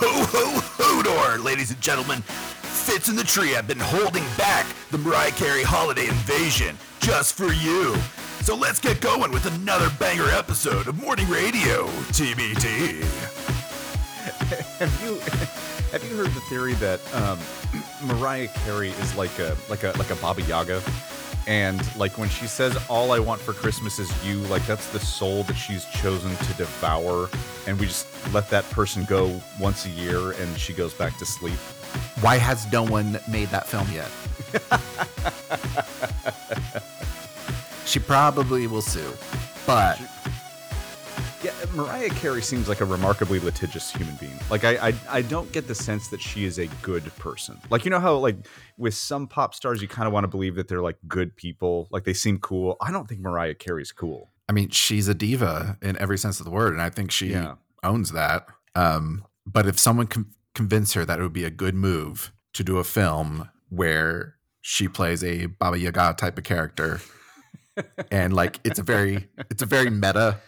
Ho ho hodor, ladies and gentlemen. Fits in the tree have been holding back the Mariah Carey holiday invasion just for you. So let's get going with another banger episode of Morning Radio TBD. have you have you heard the theory that um, Mariah Carey is like a like a like a Baba Yaga? And like when she says all I want for Christmas is you, like that's the soul that she's chosen to devour and we just let that person go once a year and she goes back to sleep. Why has no one made that film yet? she probably will sue. But Yeah, Mariah Carey seems like a remarkably litigious human being. Like I, I, I don't get the sense that she is a good person. Like you know how like with some pop stars, you kind of want to believe that they're like good people, like they seem cool. I don't think Mariah Carey's cool. I mean, she's a diva in every sense of the word, and I think she Yeah. owns that. Um, but if someone con- convinced her that it would be a good move to do a film where she plays a Baba Yaga type of character, and like it's a very it's a very meta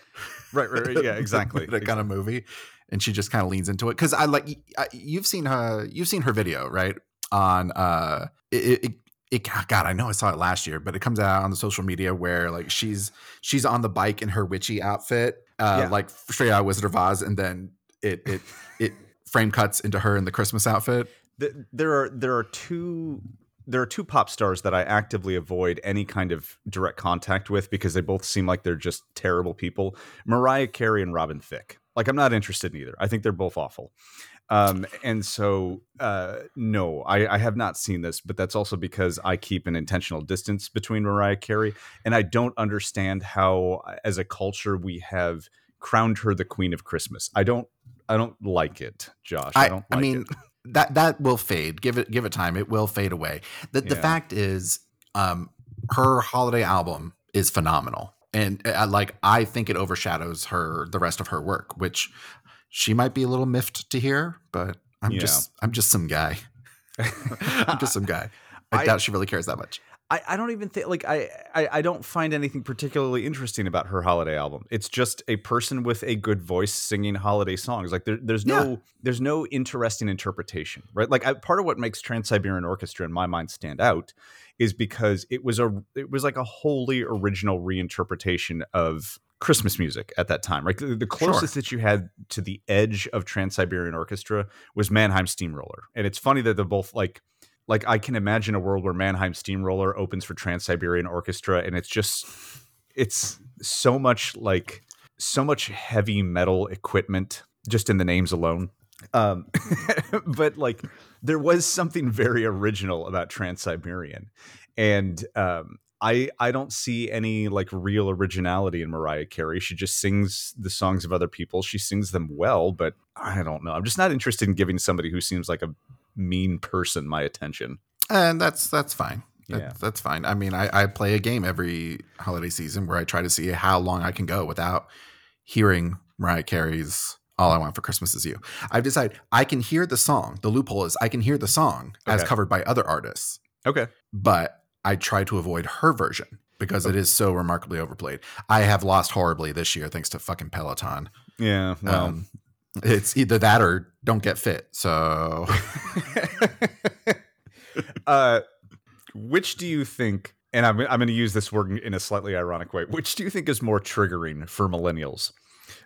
Right, right, right. Yeah, exactly. that kind of movie, and she just kind of leans into it because I like I, you've seen her you've seen her video right on uh it, it it God I know I saw it last year but it comes out on the social media where like she's she's on the bike in her witchy outfit uh Yeah. like straight out of Wizard of Oz and then it it it frame cuts into her in the Christmas outfit Th- there are there are two there are two pop stars that I actively avoid any kind of direct contact with because they both seem like they're just terrible people. Mariah Carey and Robin Thicke. Like I'm not interested in either. I think they're both awful. Um, and so uh, no, I, I have not seen this, but that's also because I keep an intentional distance between Mariah Carey, and I don't understand how, as a culture, we have crowned her the queen of Christmas. I don't, I don't like it, Josh. I, I, don't. Like I mean it. that that will fade. Give it give it time. It will fade away. The the fact is, um, her holiday album is phenomenal, and uh, like I think it overshadows her the rest of her work, which she might be a little miffed to hear. But I'm Yeah. just I'm just some guy. I'm just some guy. I, I- doubt she really cares that much. I, I don't even think like I, I I don't find anything particularly interesting about her holiday album. It's just a person with a good voice singing holiday songs. Like there, there's no there's no interesting interpretation, right? Like I, part of what makes Trans Siberian Orchestra in my mind stand out is because it was a it was like a wholly original reinterpretation of Christmas music at that time. Right, the, the closest that you had to the edge of Trans Siberian Orchestra was Mannheim Steamroller, and it's funny that they're both like like I can imagine a world where Mannheim Steamroller opens for Trans Siberian Orchestra, and it's just it's so much like so much heavy metal equipment just in the names alone. Um, but like there was something very original about Trans Siberian, and um, I I don't see any like real originality in Mariah Carey. She just sings the songs of other people. She sings them well, but I don't know. I'm just not interested in giving somebody who seems like a mean person my attention. And that's that's fine. That- Yeah. that's fine. I mean, I, I play a game every holiday season where I try to see how long I can go without hearing Mariah Carey's "All I Want for Christmas Is You." I've decided I can hear the song. The loophole is I can hear the song as covered by other artists, Okay. but I try to avoid her version because it is so remarkably overplayed. I have lost horribly this year thanks to fucking Peloton. Yeah. Well, Um, it's either that or don't get fit. So uh, which do you think? And I'm I'm going to use this word in a slightly ironic way. Which do you think is more triggering for millennials?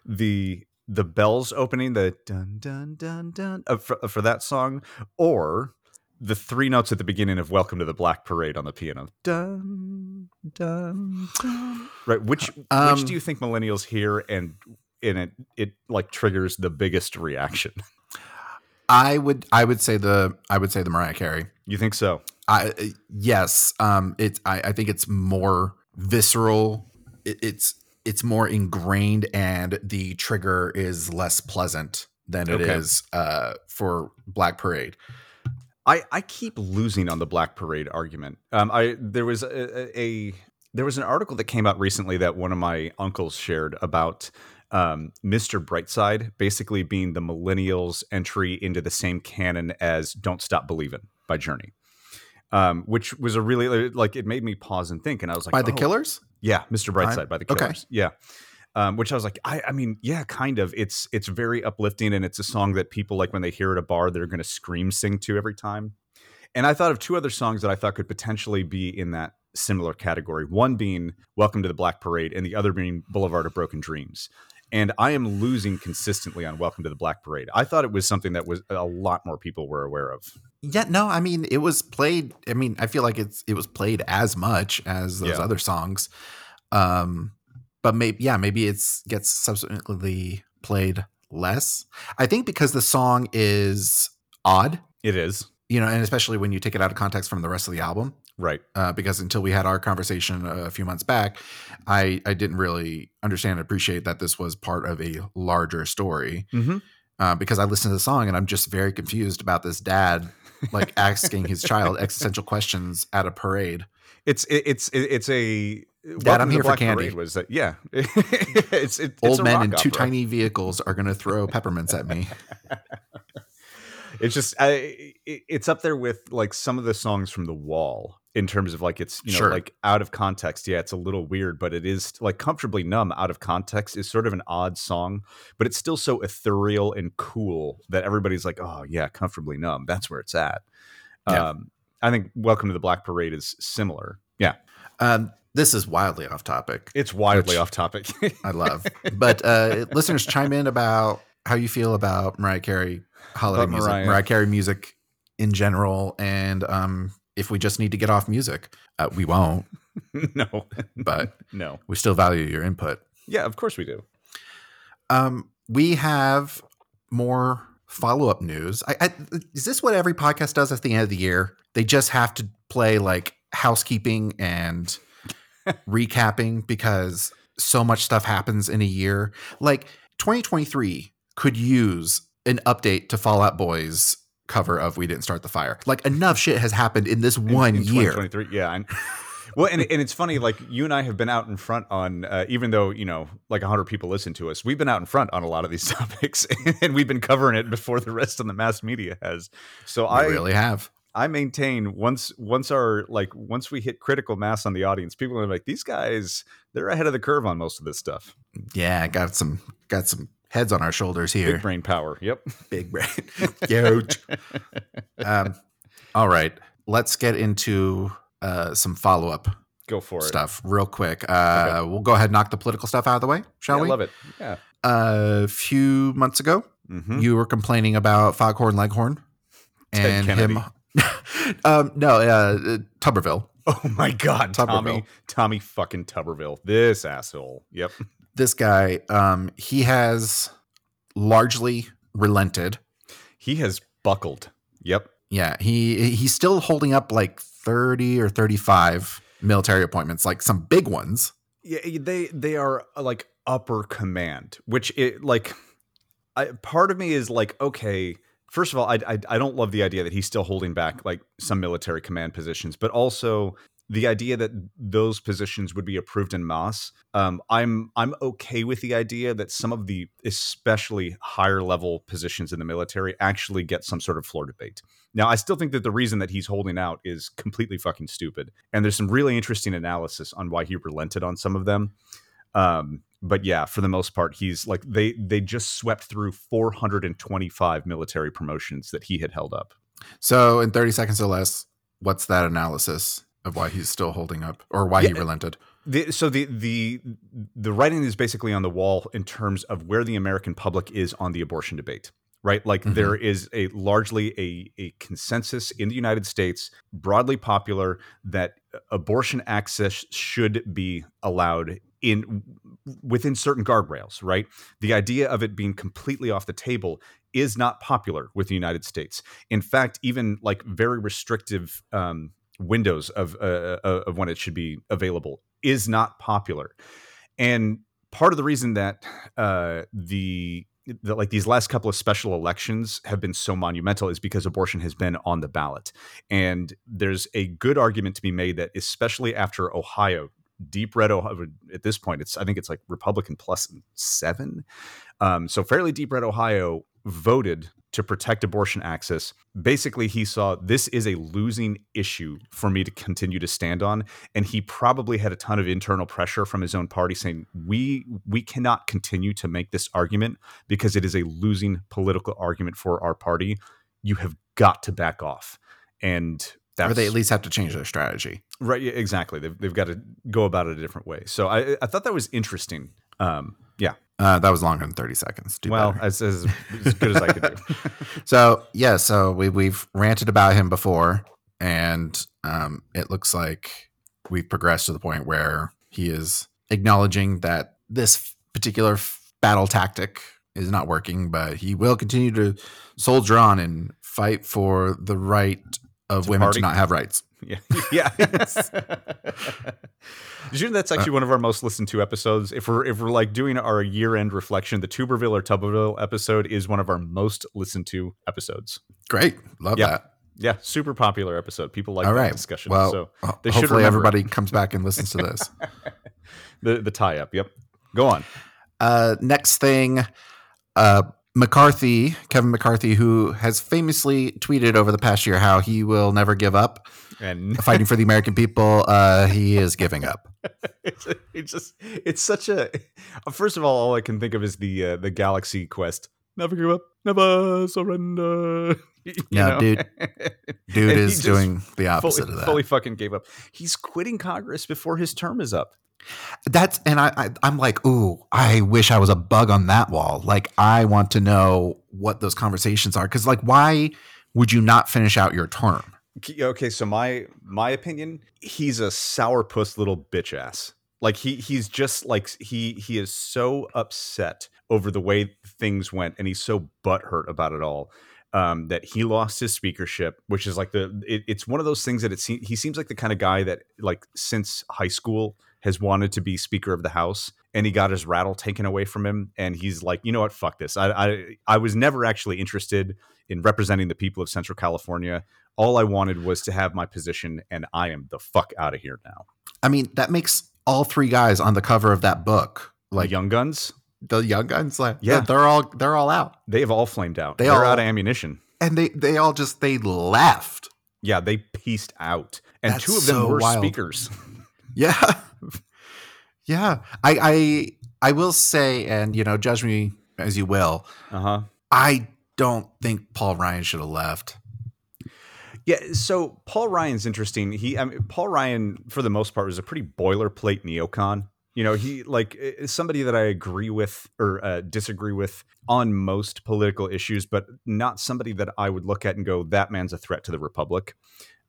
The the bells opening the dun dun dun dun uh, for, for that song, or the three notes at the beginning of "Welcome to the Black Parade" on the piano. Dun dun. dun. Right. Which Um, which do you think millennials hear and in it it like triggers the biggest reaction? I would I would say the I would say the Mariah Carey. You think so? I yes, um, it's I, I think it's more visceral. It, it's it's more ingrained, and the trigger is less pleasant than it is Okay. uh, for Black Parade. I, I keep losing on the Black Parade argument. Um, I there was a, a, a there was an article that came out recently that one of my uncles shared about um, Mr. Brightside basically being the millennials' entry into the same canon as "Don't Stop Believing" by Journey, um, which was a really like it made me pause and think, and I was like, By the oh, Killers? yeah, Mr. Right. Brightside by the Okay. Killers. Yeah. um, which I was like, I, I mean, yeah, kind of. It's it's very uplifting, and it's a song that people like when they hear at a bar, they're going to scream sing to every time. And I thought of two other songs that I thought could potentially be in that similar category. One being "Welcome to the Black Parade," and the other being "Boulevard of Broken Dreams." And I am losing consistently on "Welcome to the Black Parade." I thought it was something that was a lot more people were aware of. Yeah, no, I mean it was played. I mean, I feel like it's it was played as much as those Yeah. other songs. Um, but maybe yeah, maybe it's gets subsequently played less. I think because the song is odd, It is you know, and especially when you take it out of context from the rest of the album. Right. Uh, because until we had our conversation a few months back, I I didn't really understand and appreciate that this was part of a larger story. Mm-hmm. uh, because I listened to the song and I'm just very confused about this dad like asking his child existential questions at a parade. It's it, it's it, it's a Dad, I'm here for candy. Was that yeah? it's it, Old men in two opera. tiny vehicles are going to throw peppermints at me. It's just I, it, it's up there with like some of the songs from The Wall in terms of like it's you know Sure. like out of context. Yeah, it's a little weird, but it is like comfortably numb. Out of context is sort of an odd song, but it's still so ethereal and cool that everybody's like, oh yeah, comfortably numb. That's where it's at. Yeah. Um, I think Welcome to the Black Parade is similar. Yeah, Um, this is wildly off topic. it's wildly off topic. I love, but uh, listeners chime in about how you feel about Mariah Carey holiday music, Mariah. Mariah. Carey music in general, and um, if we just need to get off music, uh, we won't, no, but no. we still value your input. Yeah, of course we do. Um, we have more follow up news. I, I, is this what every podcast does at the end of the year? They just have to play like housekeeping and recapping because so much stuff happens in a year. Like 2023 could use an update to Fall Out Boy's cover of We Didn't Start the Fire. Like enough shit has happened in this in- one in year. 2023 yeah and well and, and it's funny like you and i have been out in front on uh, even though you know like 100 people listen to us we've been out in front on a lot of these topics and we've been covering it before the rest of the mass media has so We i really have. i maintain once once our like once we hit critical mass on the audience people are like these guys they're ahead of the curve on most of this stuff Yeah, got some got some heads on our shoulders here. big brain power yep big brain. Huge. um, all right, let's get into uh, some follow up go for it stuff real quick. Uh, We'll go ahead and knock the political stuff out of the way, shall Yeah, we? love it yeah A few months ago, Mhm. you were complaining about Foghorn Leghorn Ted and him. um, no, uh, Tuberville. oh my god tommy tommy fucking tuberville this asshole yep This guy, um, he has largely relented. He has buckled. Yep. Yeah, he he's still holding up like 30 or 35 military appointments, like some big ones. Yeah, they they are uh, like upper command, which it like I, part of me is like okay. First of all, I, I I don't love the idea that he's still holding back like some military command positions, but also the idea that those positions would be approved in mass. Um, I'm I'm okay with the idea that some of the especially higher level positions in the military actually get some sort of floor debate. Now, I still think that the reason that he's holding out is completely fucking stupid, and there's some really interesting analysis on why he relented on some of them. Um, but yeah, for the most part, he's like they they just swept through 425 military promotions that he had held up. So, in 30 seconds or less, what's that analysis of why he's still holding up or why he relented? The, so the the the writing is basically on the wall in terms of where the American public is on the abortion debate. Right, like Mhm. there is a largely a a consensus in the United States, broadly popular, that abortion access should be allowed in within certain guardrails. Right, the idea of it being completely off the table is not popular with the United States. In fact, even like very restrictive um, windows of uh, uh, of when it should be available is not popular. And part of the reason that uh, the that like these last couple of special elections have been so monumental is because abortion has been on the ballot. And there's a good argument to be made that especially after Ohio, deep red Ohio at this point, it's I think it's like Republican plus seven. Um, so fairly deep red Ohio voted to protect abortion access. Basically, he saw this is a losing issue for me to continue to stand on, and he probably had a ton of internal pressure from his own party saying, "We we cannot continue to make this argument because it is a losing political argument for our party. You have got to back off." And that's, or they at least have to change their strategy. Right, yeah, exactly. They've, they've got to go about it a different way. So I, I thought that was interesting. Um. Uh, that was longer than 30 seconds. Do well, as, as, as, good as I could do. so, yeah, so we, we've ranted about him before, and um, it looks like we've progressed to the point where he is acknowledging that this particular battle tactic is not working, but he will continue to soldier on and fight for the right of to women party? to not have rights. Yeah. Yeah. Did you know that's actually uh, one of our most listened to episodes? If we're if we're like doing our year end reflection, the Tuberville or Tuberville episode is one of our most listened to episodes. Great, love yeah. that. Yeah, super popular episode. People like All that right. discussion. Well, so they hopefully everybody it. comes back and listens to this. the the tie up. Yep. Go on. Uh, next thing, uh, McCarthy, Kevin McCarthy, who has famously tweeted over the past year how he will never give up and fighting for the American people, uh, he is giving up. it's, it's, just it's such a. First of all, all I can think of is the uh, the Galaxy Quest. Never give up, never surrender. yeah, dude, dude is doing the opposite fully, of that. Fully fucking gave up. He's quitting Congress before his term is up. That's and I, I am like, ooh, I wish I was a bug on that wall. Like, I want to know what those conversations are because, like, why would you not finish out your term? Okay, so my my opinion, he's a sourpuss little bitch ass. Like he he's just like he he is so upset over the way things went, and he's so butthurt about it all. Um, that he lost his speakership, which is like the it, it's one of those things that it seems he seems like the kind of guy that like since high school has wanted to be Speaker of the House, and he got his rattle taken away from him, and he's like, you know what, fuck this. I I, I was never actually interested in representing the people of Central California. All I wanted was to have my position, and I am the fuck out of here now. I mean, that makes all three guys on the cover of that book like the Young Guns. The Young Guns, like yeah, they're all they're all out. They have all flamed out. They are out of ammunition, and they they all just they left. Yeah, they pieced out, and That's two of them so were wild. speakers. Yeah. Yeah. I I I will say, and you know, judge me as you will. Uh-huh. I don't think Paul Ryan should have left. Yeah, so Paul Ryan's interesting. He, I mean, Paul Ryan, for the most part, was a pretty boilerplate neocon. You know, he like is somebody that I agree with or uh, disagree with on most political issues, but not somebody that I would look at and go, "That man's a threat to the republic."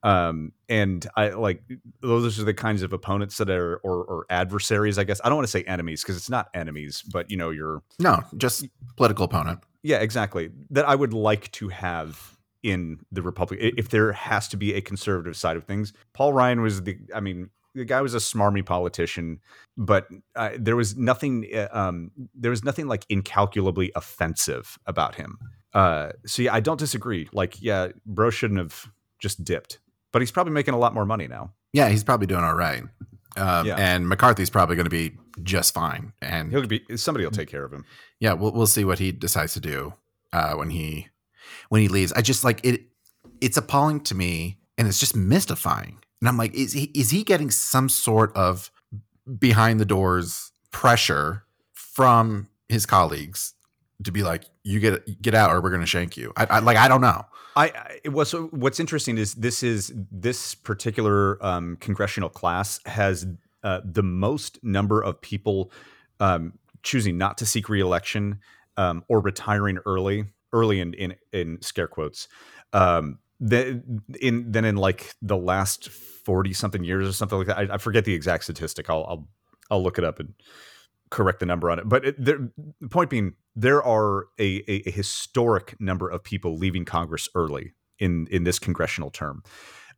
Um, and I like those are the kinds of opponents that are or, or adversaries. I guess I don't want to say enemies because it's not enemies, but you know, you're no, just political opponent. Yeah, exactly. That I would like to have in the Republic if there has to be a conservative side of things. Paul Ryan was the. I mean, the guy was a smarmy politician, but uh, there was nothing. Uh, um, there was nothing like incalculably offensive about him. Uh, so yeah, I don't disagree. Like, yeah, bro shouldn't have just dipped but he's probably making a lot more money now. Yeah, he's probably doing all right. Um, yeah. And McCarthy's probably going to be just fine. And he'll be somebody will take care of him. Yeah, we'll we'll see what he decides to do uh, when he when he leaves. I just like it. It's appalling to me, and it's just mystifying. And I'm like, is he is he getting some sort of behind the doors pressure from his colleagues to be like, you get get out, or we're going to shank you? I, I like I don't know. I, I was so what's interesting is this is this particular um, congressional class has uh, the most number of people um, choosing not to seek reelection um, or retiring early, early in in, in scare quotes. Um, then in then in like the last forty something years or something like that. I, I forget the exact statistic. I'll, I'll I'll look it up and correct the number on it. But it, there, the point being, there are a, a, a, historic number of people leaving Congress early in in this congressional term,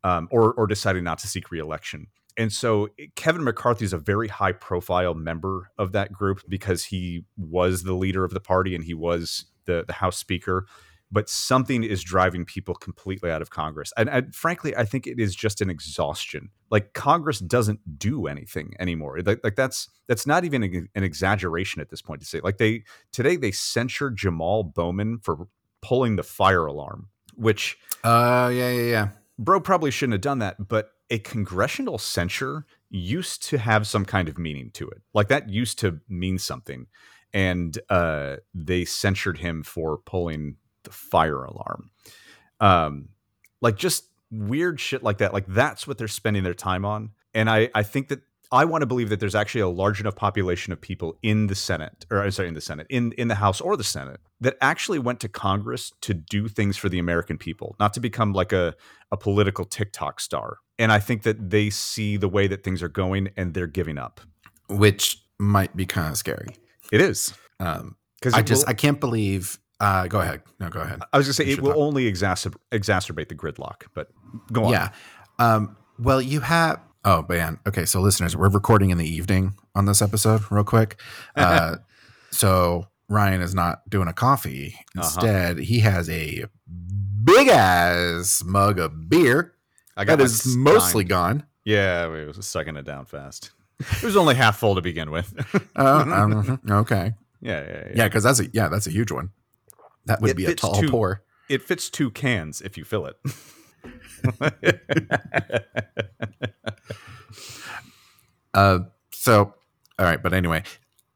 um, or or deciding not to seek reelection. And so Kevin McCarthy is a very high profile member of that group because he was the leader of the party and he was the the House Speaker but something is driving people completely out of Congress. And, and, frankly, I think it is just an exhaustion. Like Congress doesn't do anything anymore. Like, like that's that's not even an exaggeration at this point to say. Like they today they censure Jamal Bowman for pulling the fire alarm, which Uh, yeah, yeah, yeah. bro probably shouldn't have done that, but a congressional censure used to have some kind of meaning to it. Like that used to mean something. And uh, they censured him for pulling the fire alarm. Um, like just weird shit like that. Like that's what they're spending their time on. And I, I think that I want to believe that there's actually a large enough population of people in the Senate, or I'm sorry, in the Senate, in in the House or the Senate, that actually went to Congress to do things for the American people, not to become like a a political TikTok star. And I think that they see the way that things are going, and they're giving up. Which might be kind of scary. It is Um, because I just I can't believe. Uh, go ahead. No, go ahead. I was gonna say we it will talk. only exacer- exacerbate the gridlock, but go on. Yeah. Um, well, you have. Oh man. Okay, so listeners, we're recording in the evening on this episode, real quick. Uh, so Ryan is not doing a coffee. Uh-huh. Instead, he has a big ass mug of beer I got that my mostly gone. Yeah, we was sucking it down fast. It was only half full to begin with. Uh, um, okay. yeah, yeah, yeah. Yeah, because that's a yeah, that's a huge one. That would It be a tall two- pour. It fits two cans if you fill it. Uh, so all right, but anyway,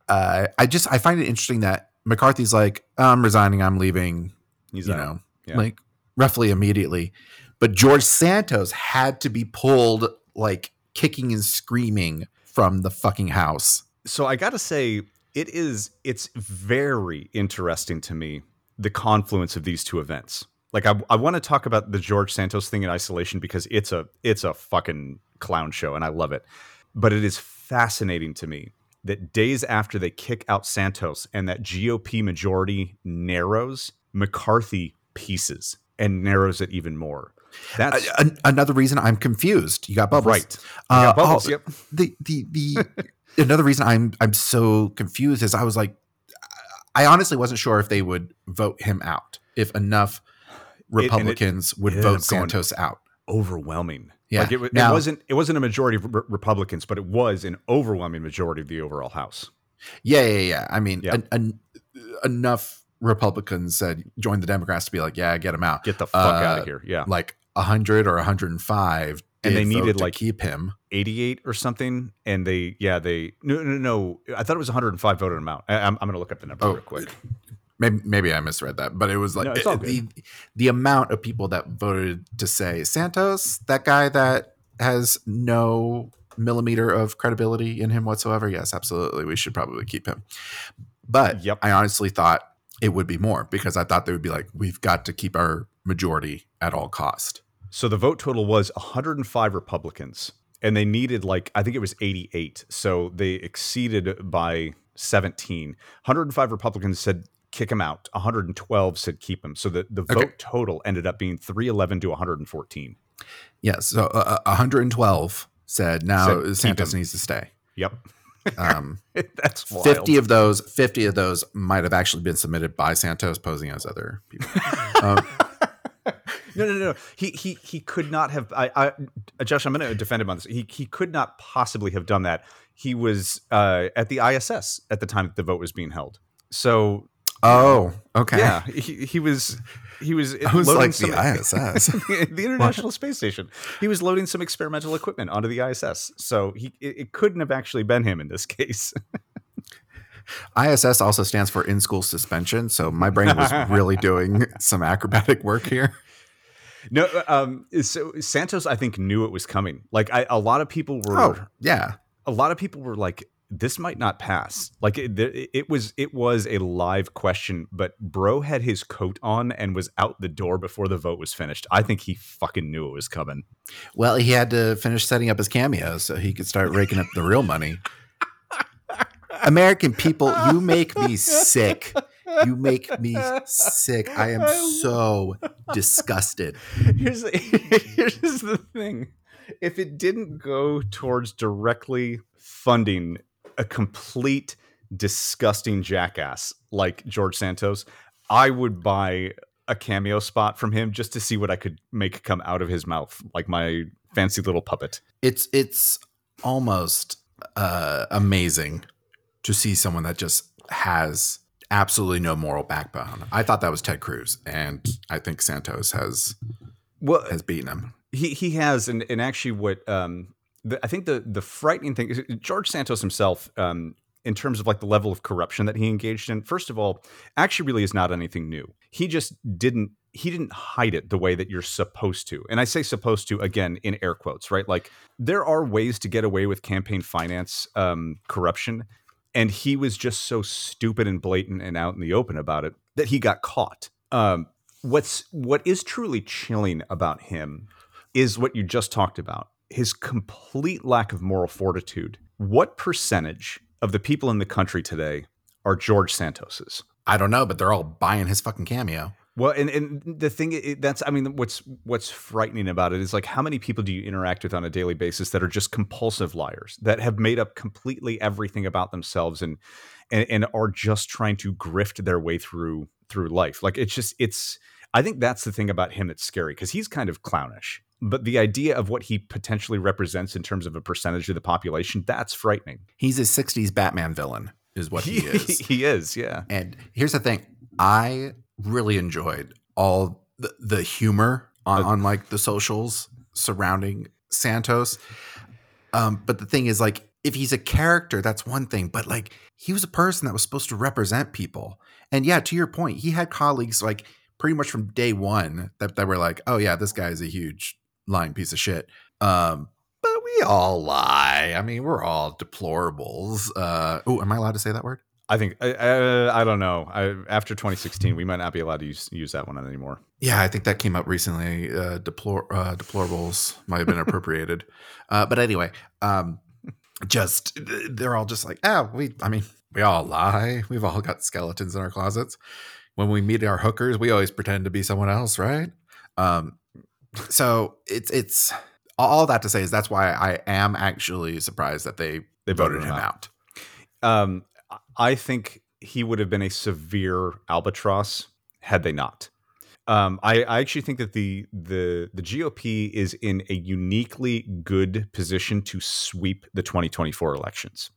uh, I just I find it interesting that McCarthy's like, I'm resigning, I'm leaving, He's you out. know, Yeah. like roughly immediately. But George Santos had to be pulled like kicking and screaming from the fucking house. so I got to say, it is. It's very interesting to me the confluence of these two events. Like I, I want to talk about the George Santos thing in isolation because it's a it's a fucking clown show and I love it. But it is fascinating to me that days after they kick out Santos and that GOP majority narrows, McCarthy pieces and narrows it even more. That's an- another reason I'm confused. You got bubbles, right. I got Uh, bubbles, oh, yep. The the the another reason I'm I'm so confused is I was like, I honestly wasn't sure if they would vote him out. If enough and it- Republicans would it vote Santos out. overwhelming. Yeah. Like it, it Now- wasn't it wasn't a majority of re- Republicans, but it was an overwhelming majority of the overall House. Yeah, yeah, yeah. I mean, Yeah. en- en- enough Republicans said join the Democrats to be like, yeah, get him out. Get the fuck out Uh, of here. Yeah. Like hundred or 105, And they did vote needed, to like- keep him. 88 or something and they yeah, they no no no, I thought it was 105 voted him out. I, am I'm going to look up the number Oh, real quick. Maybe, maybe I misread that, but it was like No, it's all the the amount of people that voted to say Santos, that guy that has no millimeter of credibility in him whatsoever. Yes, absolutely, we should probably keep him. But Yep. I honestly thought it would be more because I thought they would be like, we've got to keep our majority at all cost. So the vote total was 105 Republicans and they needed like I think it was 88. So they exceeded by 17. 105 Republicans said kick him out. 112 said keep him. So the, the vote Okay. total ended up being 311 to 114. Yeah, so uh, uh, 112 said now Said Santos needs to stay. Yep. Um, That's wild. 50 of those 50 of those might have actually been submitted by Santos posing as other people. um, No, no, no. He he he could not have. I, I Josh, I'm going to defend him on this. He he could not possibly have done that. He was uh, at the ISS at the time that the vote was being held. So oh, okay. yeah, he, he was he was. I was loading like some- the ISS. the International Space Station. He was loading some experimental equipment onto the ISS. So he it, it couldn't have actually been him in this case. ISS also stands for in school suspension. So my brain was really doing some acrobatic work here. no, um, so Santos, I think, knew it was coming. Like I, a lot of people were. Oh, yeah. a lot of people were like this might not pass like it, it it was it was a live question but bro had his coat on and was out the door before the vote was finished i think he fucking knew it was coming Well, he had to finish setting up his cameos so he could start raking up the real money. American people, you make me sick. You make me sick. I am so disgusted. here's the, here's the thing if it didn't go towards directly funding a complete disgusting jackass like george santos i would buy a cameo spot from him just to see what i could make come out of his mouth like my fancy little puppet It's it's almost uh, amazing to see someone that just has absolutely no moral backbone. I thought that was Ted Cruz, and I think Santos has well has beaten him. He he has, and and actually, what um, the, I think the the frightening thing is George Santos himself. Um, in terms of like the level of corruption that he engaged in first of all actually really is not anything new he just didn't he didn't hide it the way that you're supposed to. And I say supposed to again in air quotes, right? Like there are ways to get away with campaign finance um, corruption. And he was just so stupid and blatant and out in the open about it that he got caught. Um, what's what is truly chilling about him is what you just talked about his complete lack of moral fortitude. What percentage of the people in the country today are George Santos's? I don't know, but they're all buying his fucking cameo. Well, and, and the thing it, that's I mean, what's what's frightening about it is like how many people do you interact with on a daily basis that are just compulsive liars that have made up completely everything about themselves and and, and are just trying to grift their way through through life. Like it's just it's I think that's the thing about him that's scary because he's kind of clownish. But the idea of what he potentially represents in terms of a percentage of the population, that's frightening. He's a 60s Batman villain, is what he is. he is, yeah. And here's the thing I really enjoyed all the, the humor on, on like the socials surrounding Santos. Um, but the thing is, like, if he's a character, that's one thing. But like, he was a person that was supposed to represent people. And yeah, to your point, he had colleagues like pretty much from day one that, that were like, oh yeah, this guy is a huge lying piece of shit. Um, but we all lie. I mean, we're all deplorables. Uh, oh, am I allowed to say that word? I think I, I, I don't know. I, after 2016, we might not be allowed to use use that one anymore. Yeah, I think that came up recently. Uh, deplor- uh, deplorables might have been appropriated, uh, but anyway, um, just they're all just like, oh, we. I mean, we all lie. We've all got skeletons in our closets. When we meet our hookers, we always pretend to be someone else, right? Um, so it's it's all that to say is that's why I am actually surprised that they they voted, voted him out. out. Um, I think he would have been a severe albatross had they not. Um, I, I, actually think that the the the GOP is in a uniquely good position to sweep the 2024 elections,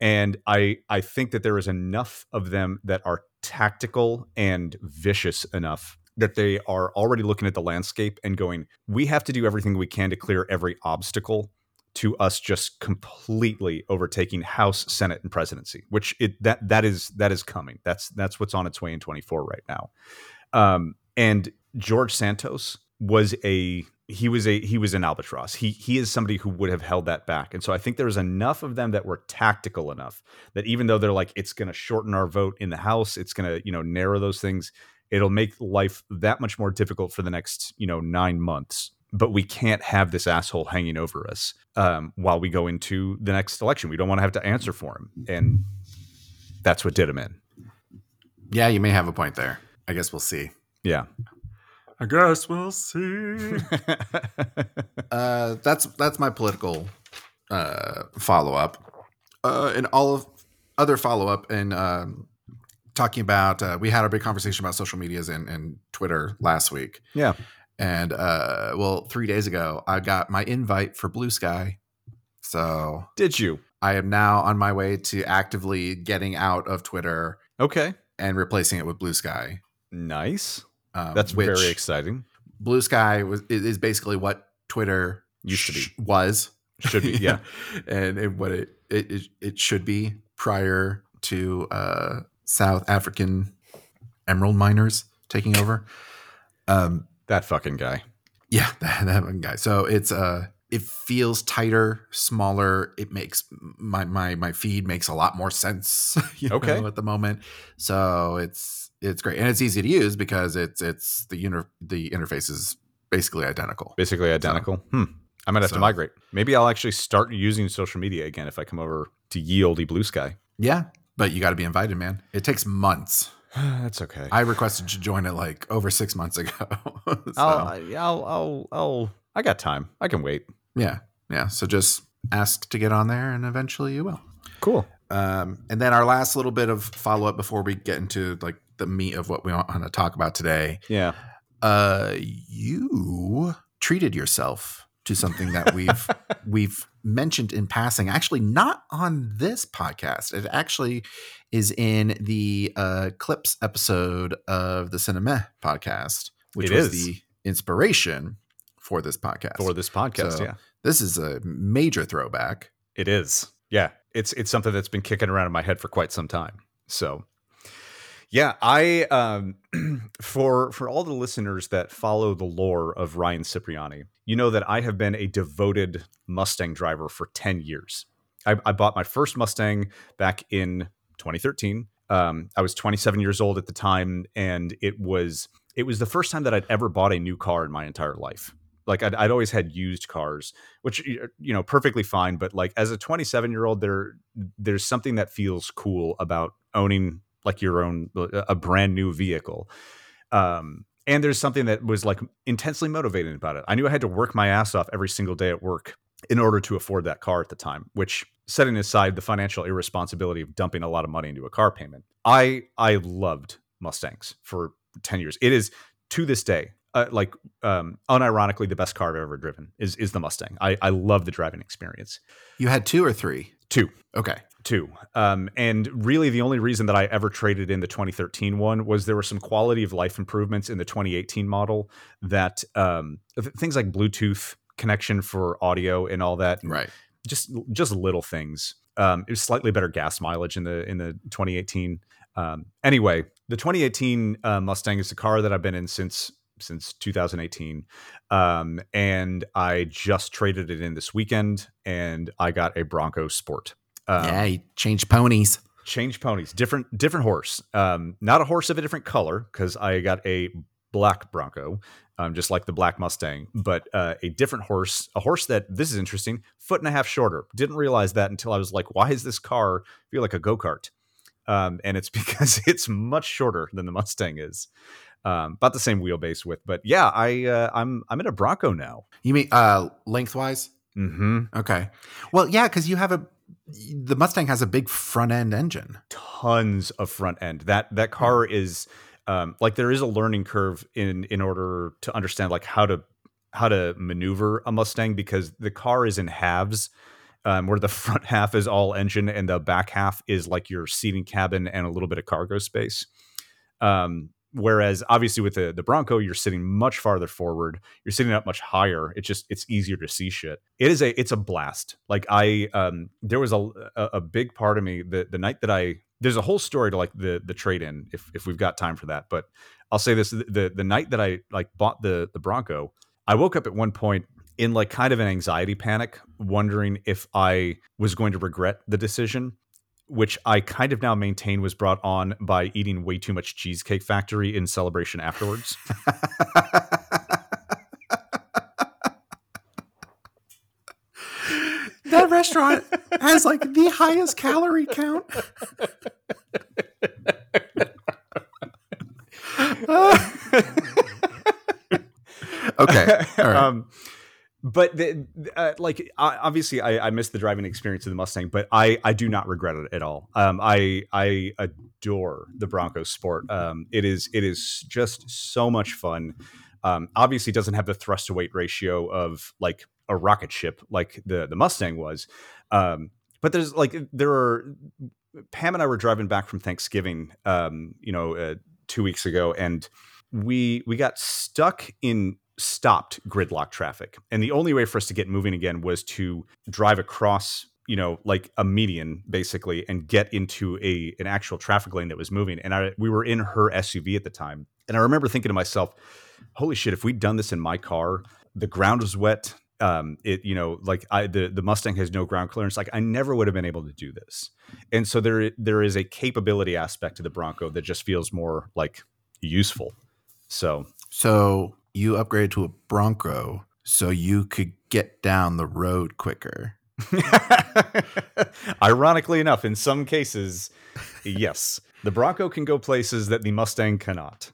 and I I think that there is enough of them that are tactical and vicious enough that they are already looking at the landscape and going, we have to do everything we can to clear every obstacle to us just completely overtaking House, Senate, and presidency, which it that that is that is coming. That's that's what's on its way in 24 right now. Um, and George Santos was a he was a he was an albatross. He he is somebody who would have held that back. And so I think there's enough of them that were tactical enough that even though they're like it's going to shorten our vote in the House, it's going to you know narrow those things. It'll make life that much more difficult for the next you know nine months but we can't have this asshole hanging over us um, while we go into the next election. We don't want to have to answer for him, and that's what did him in. Yeah, you may have a point there. I guess we'll see. Yeah, I guess we'll see. uh, that's that's my political uh, follow up, uh, and all of other follow up and um, talking about. Uh, we had our big conversation about social medias and, and Twitter last week. Yeah, and uh, well, three days ago, I got my invite for Bluesky. So did you? I am now on my way to actively getting out of Twitter. Okay. And replacing it with Bluesky. Nice. Um, That's very exciting. Bluesky was is basically what Twitter used to be was should be yeah, and, and what it, it it should be prior to uh, South African emerald miners taking over. Um, that fucking guy. Yeah, that, that fucking guy. So it's uh it feels tighter, smaller. It makes my my my feed makes a lot more sense. okay. Know, at the moment, so it's it's great and it's easy to use because it's it's the inter the interface is basically identical. Basically identical. So, hmm. I might have so, to migrate. Maybe I'll actually start using social media again if I come over to ye olde Bluesky. Yeah, but you got to be invited, man. It takes months. That's okay. I requested to join it like over six months ago. so. I'll, I'll, I'll, I'll, I got time. I can wait. Yeah, yeah. So just ask to get on there, and eventually you will. Cool. Um, and then our last little bit of follow up before we get into like the meat of what we want to talk about today. Yeah. Uh, you treated yourself to something that we've we've mentioned in passing. Actually, not on this podcast. It actually is in the uh, clips episode of the CineMeh podcast, which It was is. the inspiration for this podcast. For this podcast, So, yeah. This is a major throwback. It is. Yeah. It's it's something that's been kicking around in my head for quite some time. So yeah, I um for for all the listeners that follow the lore of Ryan Cipriani, you know that I have been a devoted Mustang driver for 10 years. I, I bought my first Mustang back in 2013. Um, I was 27 years old at the time, and it was it was the first time that I'd ever bought a new car in my entire life. Like I'd, I'd always had used cars, which you know perfectly fine. But like as a 27 year old, there there's something that feels cool about owning like your own a brand new vehicle. Um, and there's something that was like intensely motivating about it. I knew I had to work my ass off every single day at work in order to afford that car at the time, which setting aside the financial irresponsibility of dumping a lot of money into a car payment. I I loved Mustangs for 10 years. It is to this day uh, like um unironically the best car I've ever driven is is the Mustang. I I love the driving experience. You had two or three? Two Okay. two. Um, and really, the only reason that I ever traded in the 2013 one was there were some quality of life improvements in the 2018 model that um, things like Bluetooth connection for audio and all that, Right. just just little things. Um, it was slightly better gas mileage in the in the 2018. Um, anyway, the 2018 uh, Mustang is a car that I've been in since since 2018, um, and I just traded it in this weekend, and I got a Bronco Sport. Um, yeah, you changed ponies. change ponies different different horse um not a horse of a different color because i got a black bronco um just like the black mustang but uh a different horse a horse that this is interesting foot and a half shorter didn't realize that until i was like why is this car feel like a go-kart um and it's because it's much shorter than the mustang is um about the same wheelbase width but yeah i uh i'm i'm in a bronco now You mean uh lengthwise? mm-hmm Okay. Well, yeah, because you have a the Mustang has a big front end engine. tons of front end. That that car is um, like there is a learning curve in in order to understand like how to how to maneuver a Mustang because the car is in halves. Um, where the front half is all engine and the back half is like your seating cabin and a little bit of cargo space. Um, whereas obviously with the the Bronco, you're sitting much farther forward. You're sitting up much higher. It's just it's easier to see shit. It is a it's a blast. Like I um there was a a, big part of me the the night that I there's a whole story to like the the trade in if if we've got time for that. But I'll say this the, the night that I like bought the the Bronco, I woke up at one point in like kind of an anxiety panic, wondering if I was going to regret the decision which I kind of now maintain was brought on by eating way too much Cheesecake Factory in celebration afterwards. that restaurant has like the highest calorie count. okay. All right. um, but the, uh, like I, obviously I, I missed the driving experience of the Mustang, but I I do not regret it at all. Um, I I adore the Bronco Sport. Um, it is it is just so much fun. Um, obviously, doesn't have the thrust to weight ratio of like a rocket ship like the the Mustang was. Um, but there's like there are Pam and I were driving back from Thanksgiving, um, you know, uh, two weeks ago, and we we got stuck in stopped gridlock traffic, and the only way for us to get moving again was to drive across, you know, like a median basically, and get into a an actual traffic lane that was moving. And I we were in her SUV at the time, and I remember thinking to myself, "Holy shit! If we'd done this in my car, the ground was wet." um it you know like i the the mustang has no ground clearance like i never would have been able to do this and so there there is a capability aspect to the bronco that just feels more like useful so So you upgraded to a Bronco so you could get down the road quicker. ironically enough in some cases yes the bronco can go places that the mustang cannot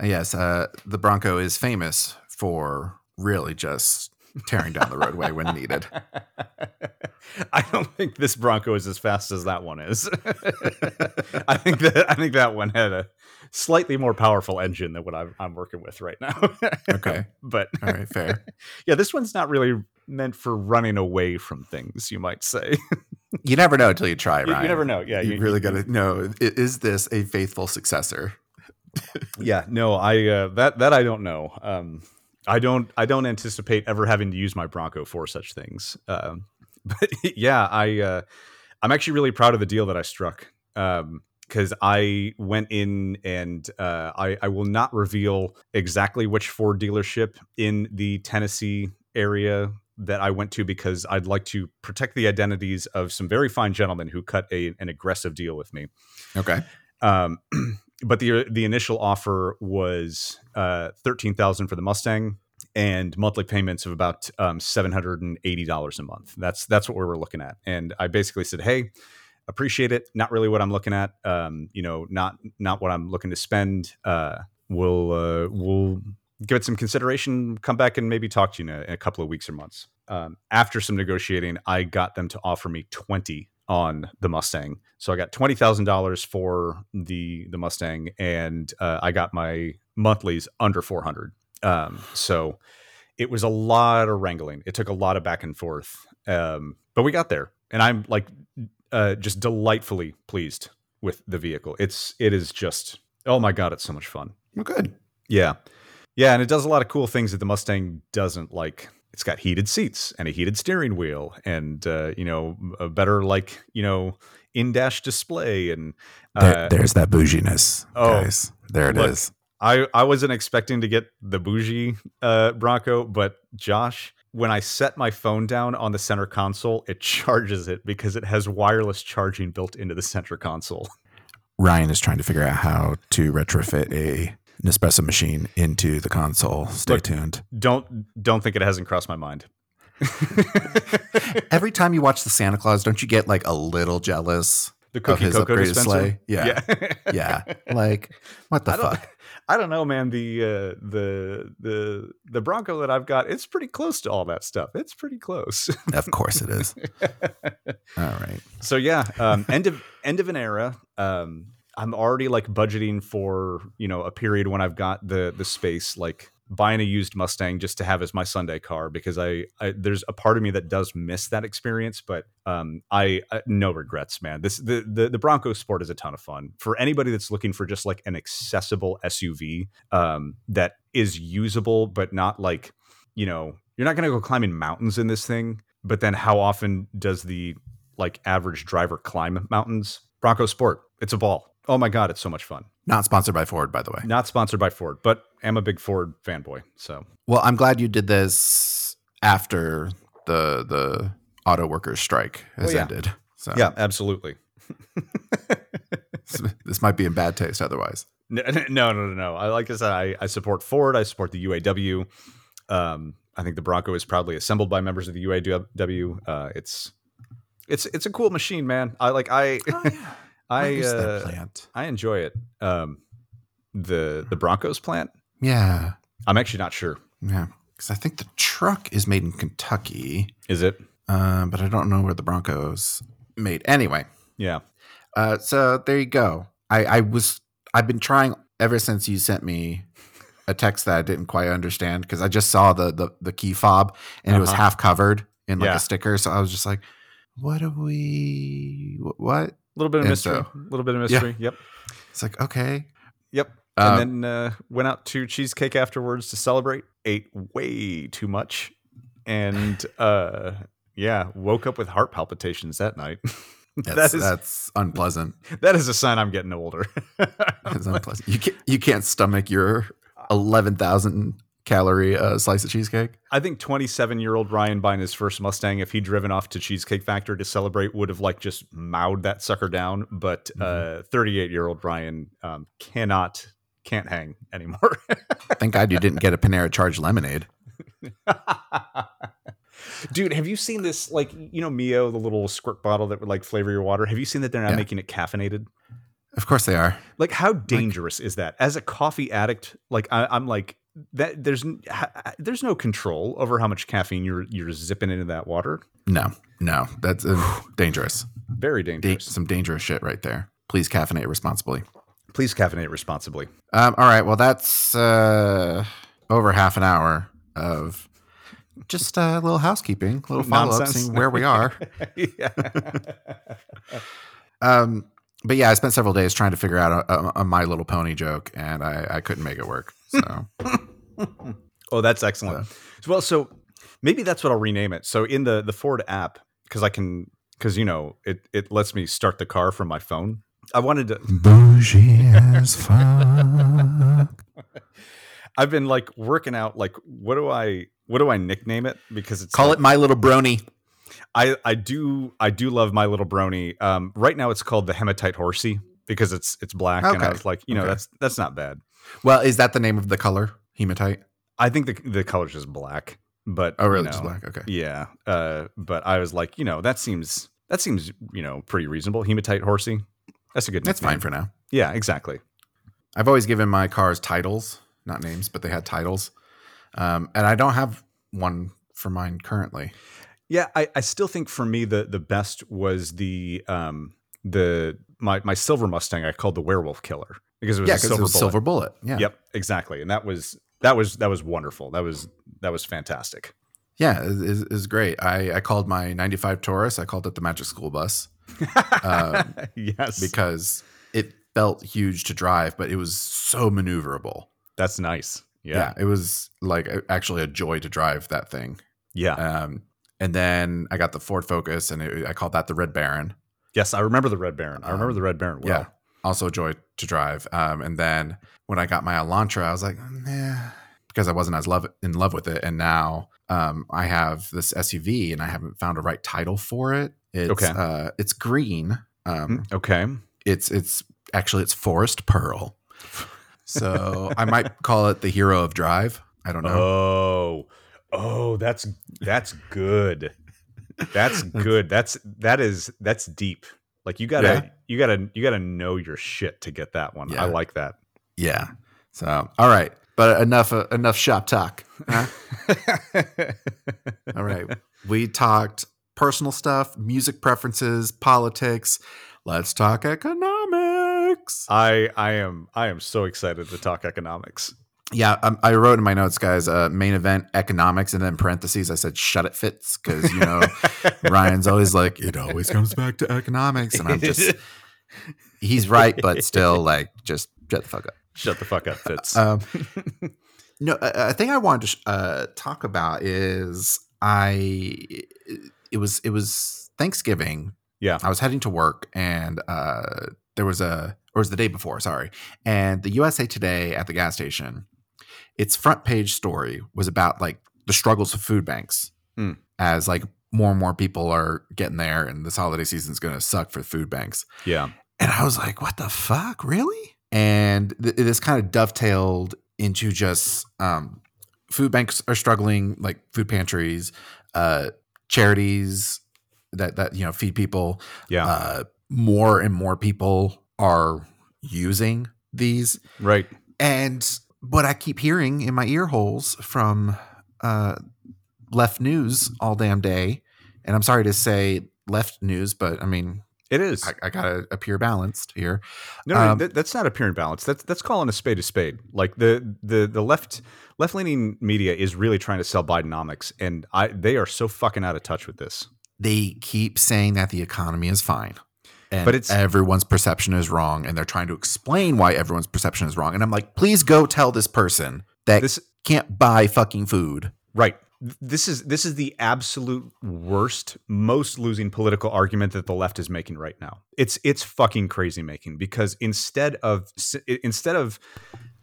Yes, uh, the Bronco is famous for really just tearing down the roadway when needed. I don't think this Bronco is as fast as that one is. I think that I think that one had a slightly more powerful engine than what I'm, I'm working with right now. Okay. but All right, fair. yeah, this one's not really meant for running away from things, you might say. You never know until you try, you, Ryan. you never know. Yeah, you, really got to know is this a faithful successor? Yeah, no, I uh, that that I don't know. Um, I don't I don't anticipate ever having to use my Bronco for such things. Um, but yeah, I uh, I'm actually really proud of the deal that I struck. Um, because I went in and uh, I, I will not reveal exactly which Ford dealership in the Tennessee area that I went to because I'd like to protect the identities of some very fine gentlemen who cut a, an aggressive deal with me. Okay. Um, but the the initial offer was uh, thirteen thousand for the Mustang and monthly payments of about um, seven hundred and eighty dollars a month. That's that's what we were looking at. And I basically said, "Hey, appreciate it. Not really what I'm looking at. Um, you know, not not what I'm looking to spend. Uh, we'll uh, we'll give it some consideration. Come back and maybe talk to you in a, in a couple of weeks or months." Um, after some negotiating, I got them to offer me twenty on the Mustang. So I got twenty thousand dollars for the the Mustang, and uh, I got my monthlies under four hundred. Um, so it was a lot of wrangling. It took a lot of back and forth, um, but we got there, and I'm like uh, just delightfully pleased with the vehicle. It's it is just oh my god, it's so much fun. Well, good. Yeah. Yeah, and it does a lot of cool things that the Mustang doesn't like. It's got heated seats and a heated steering wheel and uh, you know, a better like, you know, in-dash display and There, uh, there's that bouginess, oh, guys. There it is. look, I I wasn't expecting to get the bougie uh Bronco, but Josh, when I set my phone down on the center console, it charges it because it has wireless charging built into the center console. Ryan is trying to figure out how to retrofit a Nespresso machine into the console. Stay Look, tuned. Don't don't think it hasn't crossed my mind. Every time you watch the Santa Claus, don't you get like a little jealous? The Of cookie his cocoa upgraded dispenser. sleigh? Yeah. yeah. Yeah. Like, what the fuck? I don't know, man. The uh, the the the Bronco that I've got, it's pretty close to all that stuff. It's pretty close. Of course it is. All right. so yeah, um, end of end of an era. Um, I'm already like budgeting for you know a period when I've got the the space, like buying a used Mustang just to have as my Sunday car because I, I there's a part of me that does miss that experience, but um, I, I no regrets, man. This the, the the Bronco Sport is a ton of fun for anybody that's looking for just like an accessible SUV um, that is usable but not like you know you're not going to go climbing mountains in this thing. But then how often does the like average driver climb mountains? Bronco Sport, it's a ball. Oh my god, it's so much fun. Not sponsored by Ford, by the way. Not sponsored by Ford, but I'm a big Ford fanboy. So Well, I'm glad you did this after the the auto workers strike has Oh, yeah. ended. So yeah, absolutely. this, this might be in bad taste otherwise. No, no, no, no, no. I like I said, I, I support Ford. I support the UAW. Um, I think the Bronco is proudly assembled by members of the UAW. Uh, it's it's it's a cool machine, man. I like I I Where that uh, plant? I enjoy it. Um, the the Broncos plant. Yeah. I'm actually not sure. Yeah. Because I think the truck is made in Kentucky, Is it? uh, but I don't know where the Broncos made. Anyway, Yeah. uh, so there you go. I, I was I've been trying ever since you sent me a text that I didn't quite understand because I just saw the the, the key fob and it was Uh-huh. half covered in like Yeah. a sticker. So I was just like, what do we what? A little bit of And mystery. so- A little bit of mystery. Yep. It's like, okay. Yep. Um, and then uh, went out to cheesecake afterwards to celebrate. Ate way too much, and uh, yeah, woke up with heart palpitations that night. That's, that is that's unpleasant. that is a sign I'm getting older. That's unpleasant. You can't you can't stomach your eleven thousand calorie uh, slice of cheesecake. I think 27 year old Ryan buying his first Mustang, if he'd driven off to Cheesecake Factory to celebrate, would have like just mowed that sucker down. But Mm-hmm. 38 year old Ryan um, cannot can't hang anymore. Thank God you didn't get a Panera charged lemonade. Dude, have you seen this? Like, you know, Mio, the little squirt bottle that would like flavor your water. Have you seen that they're now Yeah. making it caffeinated? Of course they are. Like, how dangerous is that? As a coffee addict, like I, I'm like that. There's there's no control over how much caffeine you're you're zipping into that water. No, no, that's uh, dangerous. Very Da- dangerous. some dangerous shit right there. Please caffeinate responsibly. Please caffeinate responsibly. Um, all right. Well, that's uh, over half an hour of just a little housekeeping, a little follow up, seeing where we are. Um, but yeah, I spent several days trying to figure out a, a, a My Little Pony joke, and I, I couldn't make it work. So Oh, that's excellent. Well, so maybe that's what I'll rename it. So in the the Ford app, because I can, because you know, it it lets me start the car from my phone. I wanted to. bougie as fuck. I've been like working out. Like, what do I what do I nickname it? Because it's Call like- it My Little Brony. I I do I do love my little brony. Um, right now it's called the hematite horsey because it's it's black, and I was like, you know, Okay. that's that's not bad. Well, is that the name of the color? Hematite. I think the the color is just black, but Oh, really? you Just black. Okay. Yeah, uh, but I was like, you know, that seems that seems you know pretty reasonable. Hematite horsey, that's a good. Name. That's fine for now. Yeah, exactly. I've always given my cars titles, not names, but they had titles. Um, and I don't have one for mine currently. Yeah, I, I still think for me the the best was the um the my my silver Mustang I called the werewolf killer because it was yeah, a silver it was bullet. silver bullet. Yeah. Yep, exactly, and that was that was that was wonderful. That was that was fantastic. Yeah, it is is great. I, I called my 95 Taurus, I called it the Magic School Bus Um, yes, because it felt huge to drive, but it was so maneuverable. that's nice. Yeah. Yeah, it was like actually a joy to drive that thing. yeah. Um, and then I got the Ford Focus and it, I called that the Red Baron. Yes, I remember the Red Baron. I remember Um, the Red Baron. Well. Yeah, also a joy to drive. Um, and then when I got my Elantra, I was like, nah, because I wasn't as love in love with it. And now um, I have this SUV, and I haven't found a right title for it. It's, Okay. uh, it's green. Um, Mm, Okay. it's it's actually it's Forest Pearl. So I might call it the Hero of Drive. I don't know. Oh, oh, that's that's good. That's good. That's that is that's deep. Like you gotta Yeah. you gotta you gotta know your shit to get that one. Yeah. I like that. Yeah. So all right, but enough uh, enough shop talk. huh? All right. We talked personal stuff, music preferences, politics. Let's talk economics. I I am I am so excited to talk economics. Yeah, um, I wrote in my notes, guys, uh, main event economics, and then parentheses, I said, shut it Fitz. Because, you know, Ryan's always like, it always comes back to economics. And I'm just, he's right, but still, like, just shut the fuck up. Shut the fuck up, Fitz. Um, no, a, a thing I wanted to sh- uh, talk about is I it was it was Thanksgiving. Yeah. I was heading to work and uh, there was a or it was the day before, sorry, and the USA Today at the gas station. Its front page story was about like the struggles of food banks Hmm. as like more and more people are getting there, and this holiday season is going to suck for food banks. yeah. And I was like, what the fuck? Really? And th- this kind of dovetailed into just um, food banks are struggling, like food pantries, uh, charities that, that, you know, feed people. Yeah. Uh, more and more people are using these. right. And what I keep hearing in my ear holes from uh, left news all damn day, and I'm sorry to say left news, but I mean, It is. I, I gotta appear balanced here. No, no, Um, that, that's not appearing balanced. That's that's calling a spade a spade. Like the the the left left leaning media is really trying to sell Bidenomics, and I they are so fucking out of touch with this. They keep saying that the economy is fine. And But it's- everyone's perception is wrong, and they're trying to explain why everyone's perception is wrong. And I'm like, please go tell this person that This can't buy fucking food. right. This is this is the absolute worst, most losing political argument that the left is making right now. It's it's fucking crazy making because instead of instead of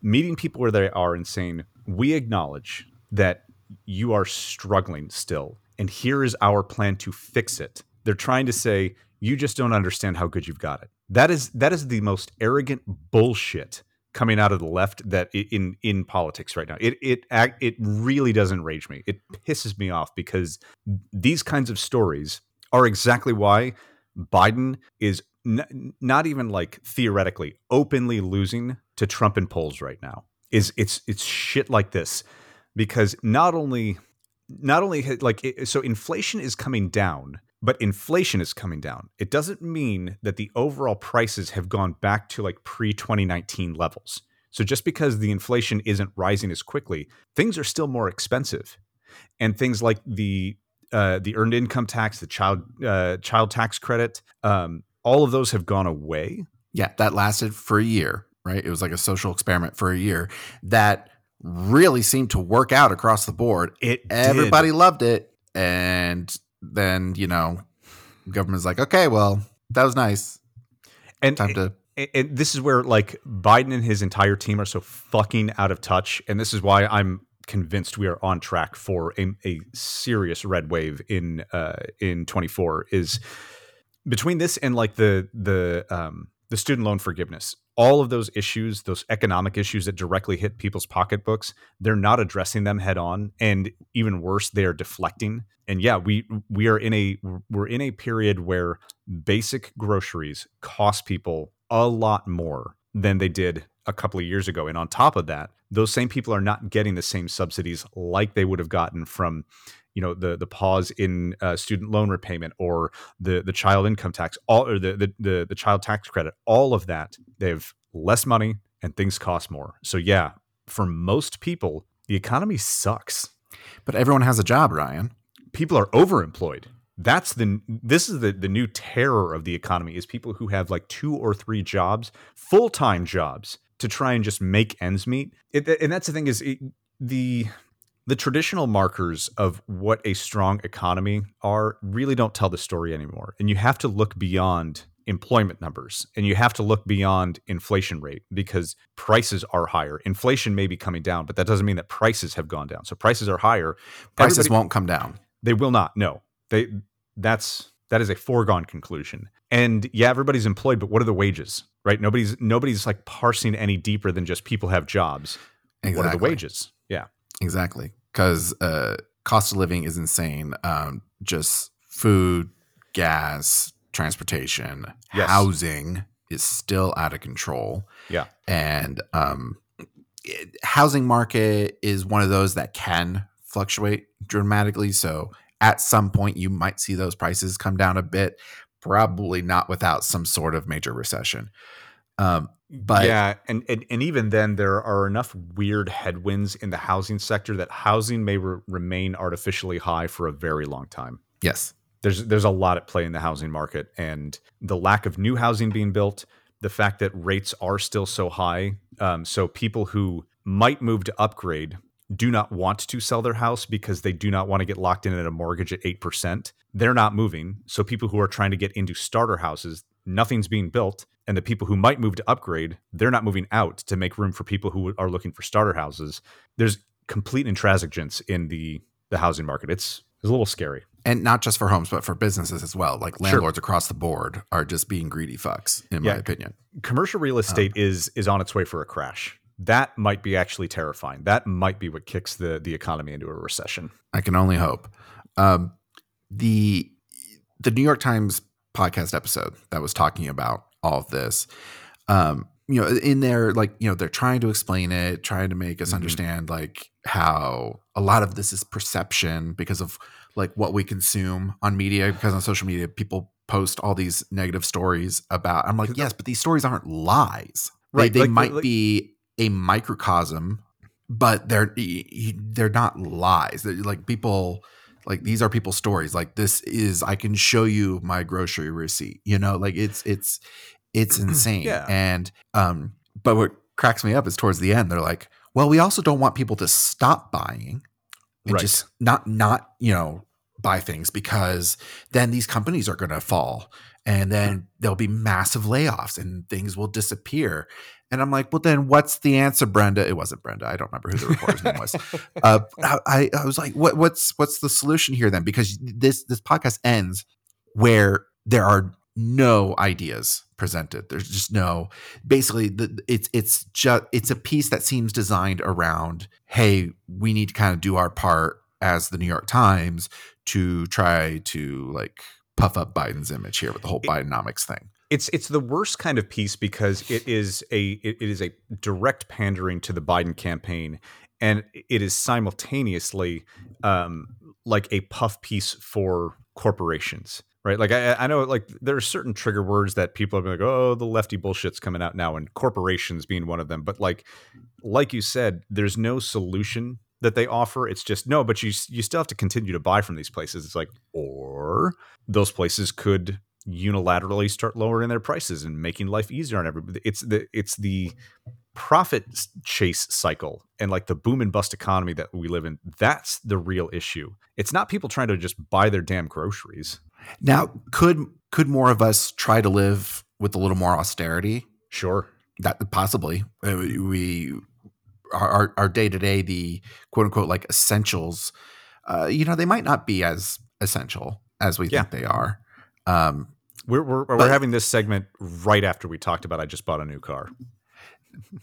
meeting people where they are and saying we acknowledge that you are struggling still and here is our plan to fix it they're trying to say you just don't understand how good you've got it. That is that is the most arrogant bullshit coming out of the left that in in politics right now. It it it really does enrage me. It pisses me off because these kinds of stories are exactly why biden is n- not even like theoretically openly losing to trump in polls right now. Is it's it's shit like this because not only not only like so inflation is coming down but inflation is coming down. It doesn't mean that the overall prices have gone back to like pre 2019 levels. So just because the inflation isn't rising as quickly, things are still more expensive. And things like the uh, the earned income tax, the child uh, child tax credit, um, all of those have gone away. Yeah, that lasted for a year, right? It was like a social experiment for a year that really seemed to work out across the board. It Everybody did. loved it, and then you know, government's like, okay, well, that was nice. and Time to and, and this is where like Biden and his entire team are so fucking out of touch, and this is why I'm convinced we are on track for a, a serious red wave in uh, in 24. Is between this and like the the um, the student loan forgiveness, all of those issues, those economic issues that directly hit people's pocketbooks, they're not addressing them head on, and even worse, they are deflecting. And yeah, we we are in a we're in a period where basic groceries cost people a lot more than they did a couple of years ago. And on top of that, those same people are not getting the same subsidies like they would have gotten from, you know, the the pause in uh, student loan repayment or the the child income tax, all or the, the the the child tax credit. All of that, they have less money and things cost more. So yeah, for most people, the economy sucks. but everyone has a job, Ryan. People are overemployed. That's the this is the the new terror of the economy is people who have like two or three jobs, full time jobs, to try and just make ends meet. It, and that's the thing is it, the the traditional markers of what a strong economy are really don't tell the story anymore. And you have to look beyond employment numbers and you have to look beyond inflation rate because prices are higher. Inflation may be coming down, but that doesn't mean that prices have gone down. So prices are higher. Prices Everybody- won't come down. they will not. No, they. That's that is a foregone conclusion. And yeah, everybody's employed, but what are the wages? Right? Nobody's nobody's like parsing any deeper than just people have jobs. What are the wages? Yeah. Exactly. Because uh, cost of living is insane. Um, just food, gas, transportation, Yes. housing is still out of control. Yeah. And um, it- housing market is one of those that can fluctuate dramatically. So at some point, you might see those prices come down a bit. Probably not without some sort of major recession. Um, but yeah, and, and and even then, there are enough weird headwinds in the housing sector that housing may re- remain artificially high for a very long time. yes, there's there's a lot at play in the housing market and the lack of new housing being built the fact that rates are still so high um, so people who might move to upgrade do not want to sell their house because they do not want to get locked in at a mortgage at 8% they're not moving so people who are trying to get into starter houses nothing's being built and the people who might move to upgrade they're not moving out to make room for people who are looking for starter houses there's complete intransigence in the the housing market it's it's a little scary and not just for homes, but for businesses as well. Like Sure. landlords across the board are just being greedy fucks, in my opinion. commercial real estate is is on its way for a crash. That might be actually terrifying. That might be what kicks the the economy into a recession. I can only hope. Um, the the New York Times podcast episode that was talking about all of this, um, you know, in there, like you know, they're trying to explain it, trying to make us Mhm. understand like how a lot of this is perception because of like what we consume on media. Because on social media, people post all these negative stories about. I'm like, yes, but these stories aren't lies. Right, They, like- might like- be a microcosm, but they're they're not lies. They're like people like these are people's stories. Like this is I can show you my grocery receipt. You know, like it's it's it's insane. Yeah. And um, but what cracks me up is towards the end they're like, well, we also don't want people to stop buying and Right. just not not you know buy things because then these companies are going to fall and then there'll be massive layoffs and things will disappear and i'm like well then what's the answer brenda? It wasn't brenda. I don't remember who the reporter's name was. Uh, I, I was like what, what's what's the solution here then? Because this this podcast ends where there are no ideas presented. There's just no basically the, it's it's just it's a piece that seems designed around hey we need to kind of do our part as the new york times to try to like puff up biden's image here with the whole bidenomics thing It's it's the worst kind of piece because it is a it, is a direct pandering to the Biden campaign, and it is simultaneously um, like a puff piece for corporations. right? Like I, I know like there are certain trigger words that people are like, oh, the lefty bullshit's coming out now, and corporations being one of them. But like, like you said, there's no solution that they offer. It's just no, but you you still have to continue to buy from these places. It's like, or those places could unilaterally start lowering their prices and making life easier on everybody. It's the it's the profit chase cycle and like the boom and bust economy that we live in. That's the real issue. It's not people trying to just buy their damn groceries. Now, could could more of us try to live with a little more austerity? Sure. That possibly uh, we our our day to day the quote unquote like essentials. Uh, you know, they might not be as essential as we Yeah. think they are. Um, We're we're, we're having this segment right after we talked about I just bought a new car.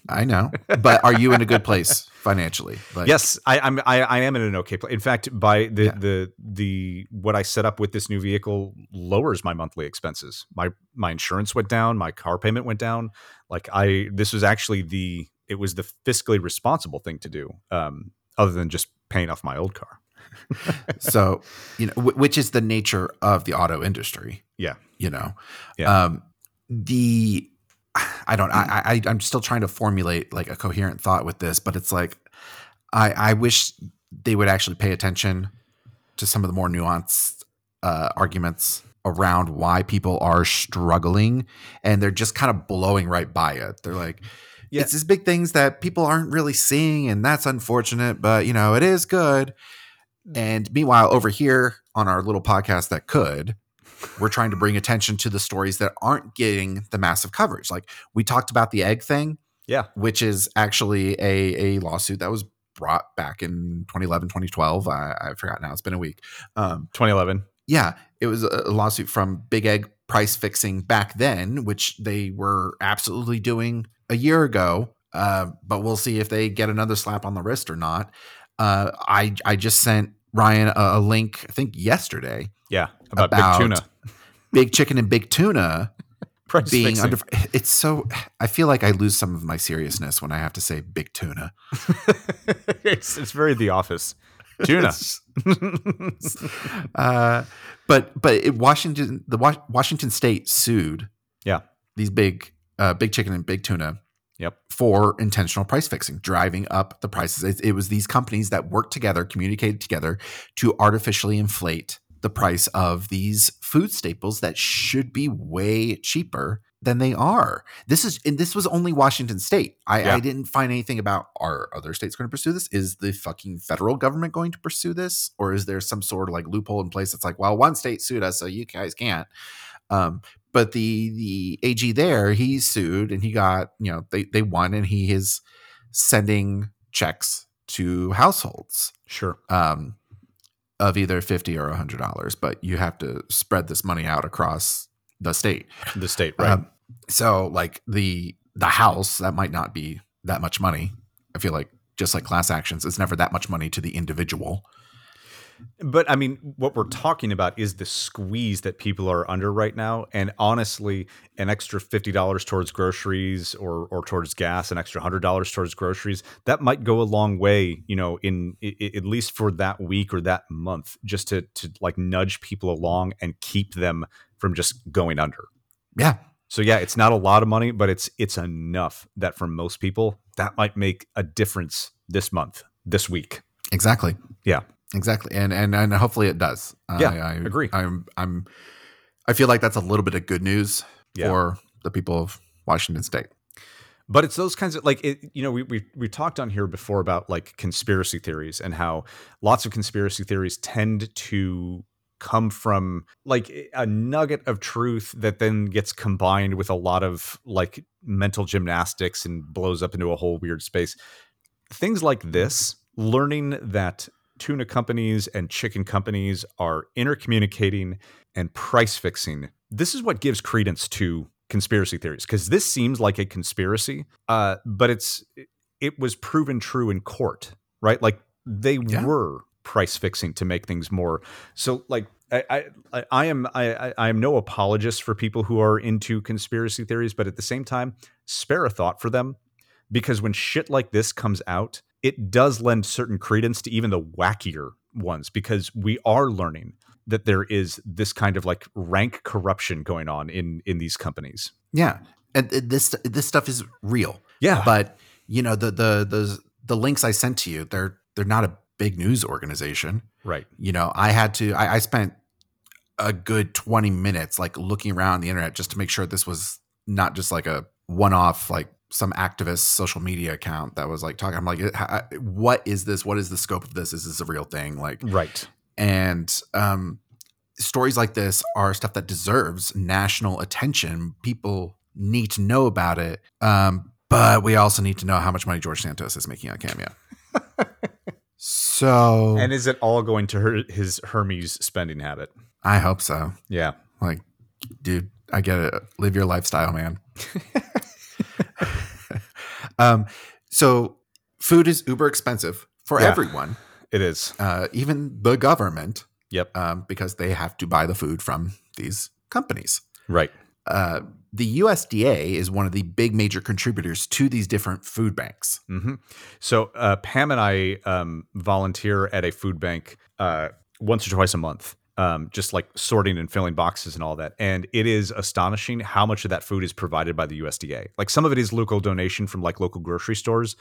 I know, but are you in a good place financially? Like, yes, I, I'm. I, I am in an okay place. In fact, by the Yeah. the the what I set up with this new vehicle lowers my monthly expenses. My my insurance went down. My car payment went down. Like I, this was actually the it was the fiscally responsible thing to do, um, other than just paying off my old car. So you know, wh- which is the nature of the auto industry. Yeah. you know, Yeah. um, the I don't. I, I I'm still trying to formulate like a coherent thought with this, but it's like I I wish they would actually pay attention to some of the more nuanced uh, arguments around why people are struggling, and they're just kind of blowing right by it. They're like. Yeah. It's these big things that people aren't really seeing, and that's unfortunate. But you know, it is good. And meanwhile, over here on our little podcast that could, we're trying to bring attention to the stories that aren't getting the massive coverage. Like we talked about the egg thing, Yeah, which is actually a, a lawsuit that was brought back in 2011, 2012. I, I forgot now. It's been a week. Um, 2011. yeah, it was a lawsuit from Big Egg price fixing back then, which they were absolutely doing a year ago. Uh, but we'll see if they get another slap on the wrist or not. Uh, I I just sent Ryan a, a link, I think yesterday, Yeah, about, About- big tuna big chicken and big tuna price being fixing. under. It's so. I feel like I lose some of my seriousness when I have to say big tuna. it's, it's very The Office. Tuna. uh, but but it, Washington, the Washington State sued. Yeah. these big uh, big chicken and big tuna. Yep. For intentional price fixing, driving up the prices. It, it was these companies that worked together, communicated together to artificially inflate the price of these food staples that should be way cheaper than they are. This is and this was only Washington State. I, Yeah. I didn't find anything about are other states going to pursue this? Is the fucking federal government going to pursue this, or is there some sort of like loophole in place that's like, well, one state sued us, so you guys can't. Um, but the the AG there, he sued and he got you know they they won and he is sending checks to households Sure. um, of either fifty or hundred dollars, but you have to spread this money out across the state. The state, right? Um, so like the the house that might not be that much money. I feel like just like class actions, it's never that much money to the individual. But I mean, what we're talking about is the squeeze that people are under right now. And honestly, an extra fifty dollars towards groceries or or towards gas, an extra hundred dollars towards groceries, that might go a long way. You know, in i- i- at least for that week or that month, just to to like nudge people along and keep them from just going under. Yeah, So yeah, it's not a lot of money, but it's it's enough that for most people that might make a difference this month, this week. exactly. Yeah. Exactly. And and and hopefully it does. Yeah, I, I agree. I'm I'm I feel like that's a little bit of good news Yeah. for the people of Washington State. but it's those kinds of like it, you know we we we talked on here before about like conspiracy theories and how lots of conspiracy theories tend to come from like a nugget of truth that then gets combined with a lot of like mental gymnastics and blows up into a whole weird space things like this learning that tuna companies and chicken companies are intercommunicating and price fixing. This is what gives credence to conspiracy theories because this seems like a conspiracy uh, but it's it was proven true in court right? Like they Yeah. were price fixing to make things more. So like I, I, I- am I- I am no apologist for people who are into conspiracy theories, but at the same time, spare a thought for them because when shit like this comes out, it does lend certain credence to even the wackier ones because we are learning that there is this kind of like rank corruption going on in in these companies. Yeah, and uh, this this stuff is real. Yeah, but you know the the the the links I sent to you, they're they're not a big news organization, right? You know, I had to. I, I spent a good twenty minutes like looking around the internet just to make sure this was not just like a one off like some activist social media account that was like talking. I'm like, what is this? What is the scope of this? Is this a real thing? Like, right? And um, stories like this are stuff that deserves national attention. People need to know about it. Um, but we also need to know how much money George Santos is making on Cameo. so, and is it all going to her, his Hermes spending habit? I hope so. Yeah. Like, dude, I get it. Live your lifestyle, man. um, so food is uber expensive for yeah, everyone. It is. Uh, even the government. Yep. Um, because they have to buy the food from these companies. Right. Uh, the USDA is one of the big major contributors to these different food banks. Mm-hmm. So uh, Pam and I um, volunteer at a food bank uh, once or twice a month um, just like sorting and filling boxes and all that. And it is astonishing how much of that food is provided by the USDA. Like some of it is local donation from like local grocery stores,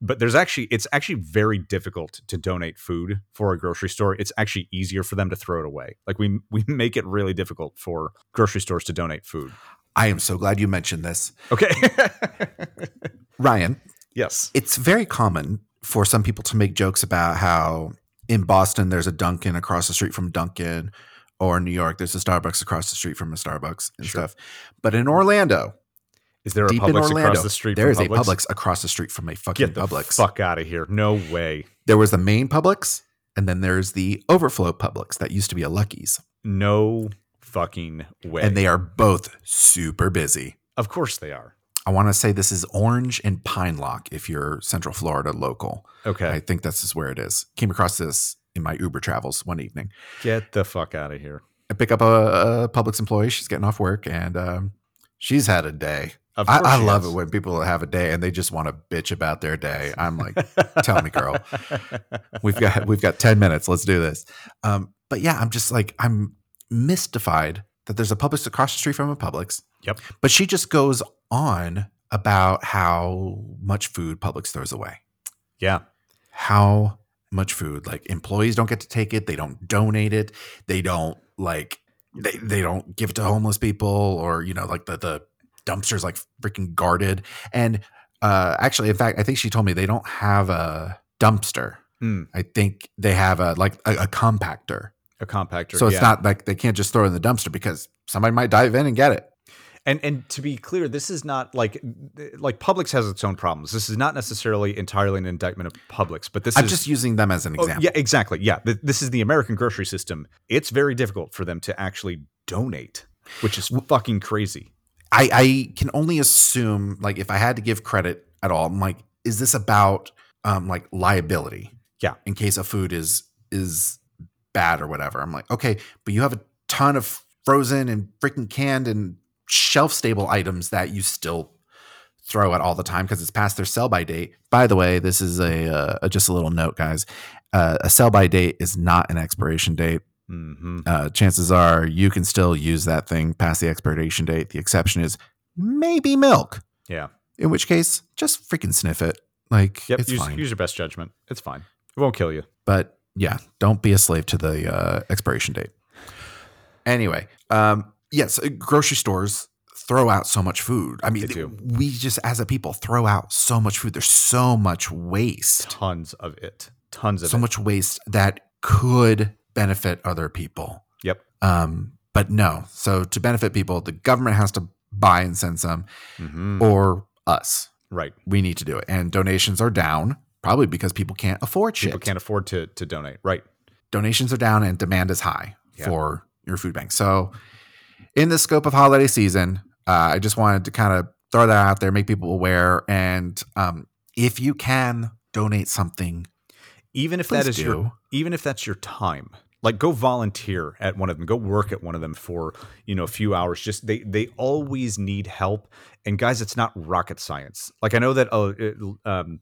but there's actually it's actually very difficult to donate food for a grocery store. It's actually easier for them to throw it away. Like we we make it really difficult for grocery stores to donate food. I am so glad you mentioned this. Okay. Ryan. Yes. It's very common for some people to make jokes about how in Boston, there's a Dunkin' across the street from Dunkin', or New York, there's a Starbucks across the street from a Starbucks and sure. stuff. But in Orlando, is there a Publix Orlando, across the street? There is Publix? a Publix across the street from a fucking Get the Publix. Fuck out of here! No way. There was the main Publix, and then there's the overflow Publix that used to be a Lucky's. No fucking way. And they are both super busy. Of course they are. I want to say this is Orange and Pineloch if you're Central Florida local. Okay. I think this is where it is. Came across this in my Uber travels one evening. Get the fuck out of here. I pick up a, a Publix employee. She's getting off work and um, she's had a day. I, I love it when people have a day and they just want to bitch about their day. I'm like, tell me, girl. We've got we've got 10 minutes. Let's do this. Um, but yeah, I'm just like, I'm mystified that there's a Publix across the street from a Publix. Yep. But she just goes on about how much food Publix throws away. Yeah. How much food. Like employees don't get to take it. They don't donate it. They don't like they they don't give it to homeless people or you know like the the dumpsters like freaking guarded. And uh actually, in fact, I think she told me they don't have a dumpster. Mm. I think they have a like a, a compactor. A compactor. So it's yeah. not like they can't just throw it in the dumpster because somebody might dive in and get it. And and to be clear, this is not like like Publix has its own problems. This is not necessarily entirely an indictment of Publix, but this I'm is just using them as an oh, example. yeah, exactly. Yeah, this is the American grocery system. It's very difficult for them to actually donate, which is fucking crazy. I, I can only assume, like, if I had to give credit at all, I'm like, is this about um like liability? Yeah. In case a food is is bad or whatever. I'm like, okay, but you have a ton of frozen and freaking canned and shelf stable items that you still throw at all the time because it's past their sell by date. By the way, this is a, uh, just a little note, guys. Uh, a sell by date is not an expiration date. Mm-hmm. Uh, chances are you can still use that thing past the expiration date. The exception is maybe milk. Yeah. In which case, just freaking sniff it. Like, yep, it's use, use your best judgment. It's fine. It won't kill you. But yeah, don't be a slave to the uh, expiration date. Anyway, um, yes, uh, grocery stores throw out so much food. I mean, we just as a people throw out so much food. There's so much waste. Tons of it. Tons of so it. much waste that could benefit other people. Yep. Um, but no. So to benefit people, the government has to buy and send some, mm-hmm. or us. Right. We need to do it. And donations are down, probably because people can't afford shit. People can't afford to to donate. Right. Donations are down and demand is high yeah. for your food bank. So in the scope of holiday season, uh, I just wanted to kind of throw that out there, make people aware, and um, if you can donate something, even if that is do. your even if that's your time, like go volunteer at one of them, go work at one of them for you know a few hours. Just they they always need help, and guys, it's not rocket science. Like I know that uh, it, um,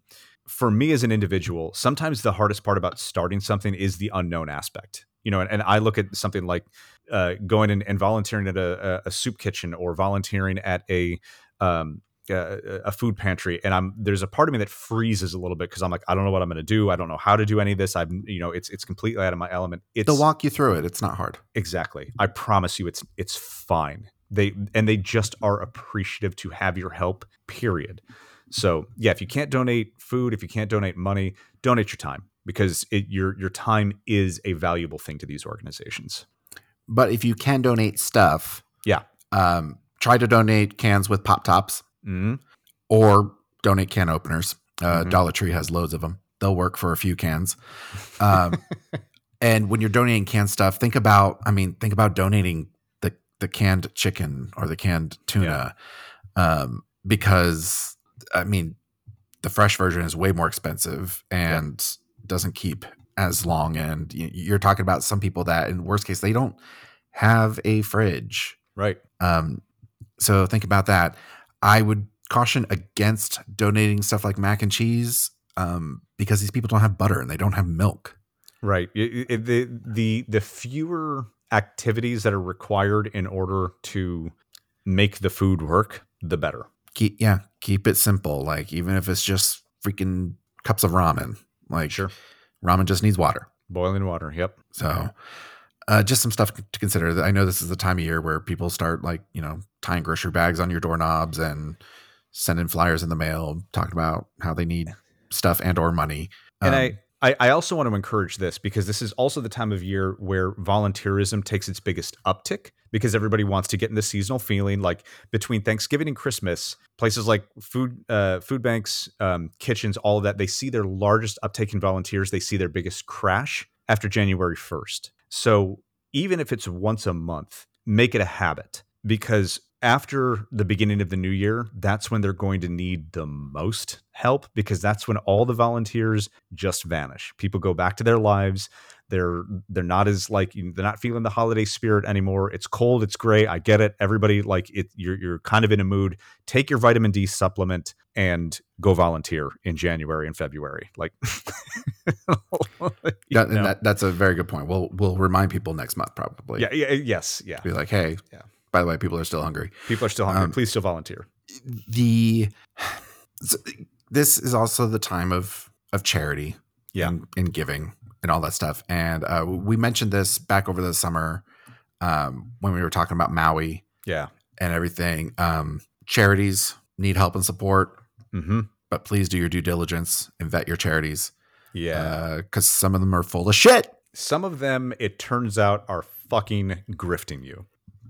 for me as an individual, sometimes the hardest part about starting something is the unknown aspect you know, and, and I look at something like uh, going and, and volunteering at a, a, soup kitchen or volunteering at a um, a, a food pantry, and I'm there's a part of me that freezes a little bit because I'm like, I don't know what I'm going to do. I don't know how to do any of this. I'm, you know, it's it's completely out of my element. It's, They'll walk you through it. It's not hard. Exactly. I promise you, it's it's fine. They and they just are appreciative to have your help. Period. So yeah, if you can't donate food, if you can't donate money, donate your time because it, your your time is a valuable thing to these organizations. But if you can donate stuff, yeah, um, try to donate cans with pop tops mm-hmm. or donate can openers. Uh, Mm-hmm. Dollar Tree has loads of them. They'll work for a few cans. Um, and when you're donating canned stuff, think about I mean, think about donating the the canned chicken or the canned tuna, um, because I mean, the fresh version is way more expensive and doesn't keep as long. And you're talking about some people that, in worst case, they don't have a fridge. right. Um, so think about that. I would caution against donating stuff like mac and cheese um, because these people don't have butter and they don't have milk. Right. Y- y- the the the fewer activities that are required in order to make the food work, the better. Keep yeah, keep it simple. Like even if it's just freaking cups of ramen, like Sure. ramen just needs water. Boiling water. Yep. So, uh, just some stuff to consider. I know this is the time of year where people start like you know tying grocery bags on your doorknobs and sending flyers in the mail, talking about how they need stuff and or money. And Um, I, I, I also want to encourage this because this is also the time of year where volunteerism takes its biggest uptick because everybody wants to get in the seasonal feeling. Like between Thanksgiving and Christmas, places like food uh, food banks, um, kitchens, all of that, they see their largest uptake in volunteers. They see their biggest crash after January first. So even if it's once a month, make it a habit because after the beginning of the new year, that's when they're going to need the most help because that's when all the volunteers just vanish. People go back to their lives. They're they're not as like they're not feeling the holiday spirit anymore. It's cold, it's gray. I get it. Everybody like it you're you're kind of in a mood. Take your vitamin D supplement and go volunteer in January and February. Like and that, that's a very good point. We'll we'll remind people next month probably. yeah, yeah, yes, yeah. Be like, hey, Yeah. by the way, people are still hungry. People are still hungry. Um, Please still volunteer. The this is also the time of of charity, Yeah. and, and giving and all that stuff. And uh, we mentioned this back over the summer um, when we were talking about Maui Yeah. and everything. Um, charities need help and support, Mm-hmm. but please do your due diligence and vet your charities Yeah. because some of them are full of shit. Some of them, it turns out, are fucking grifting you.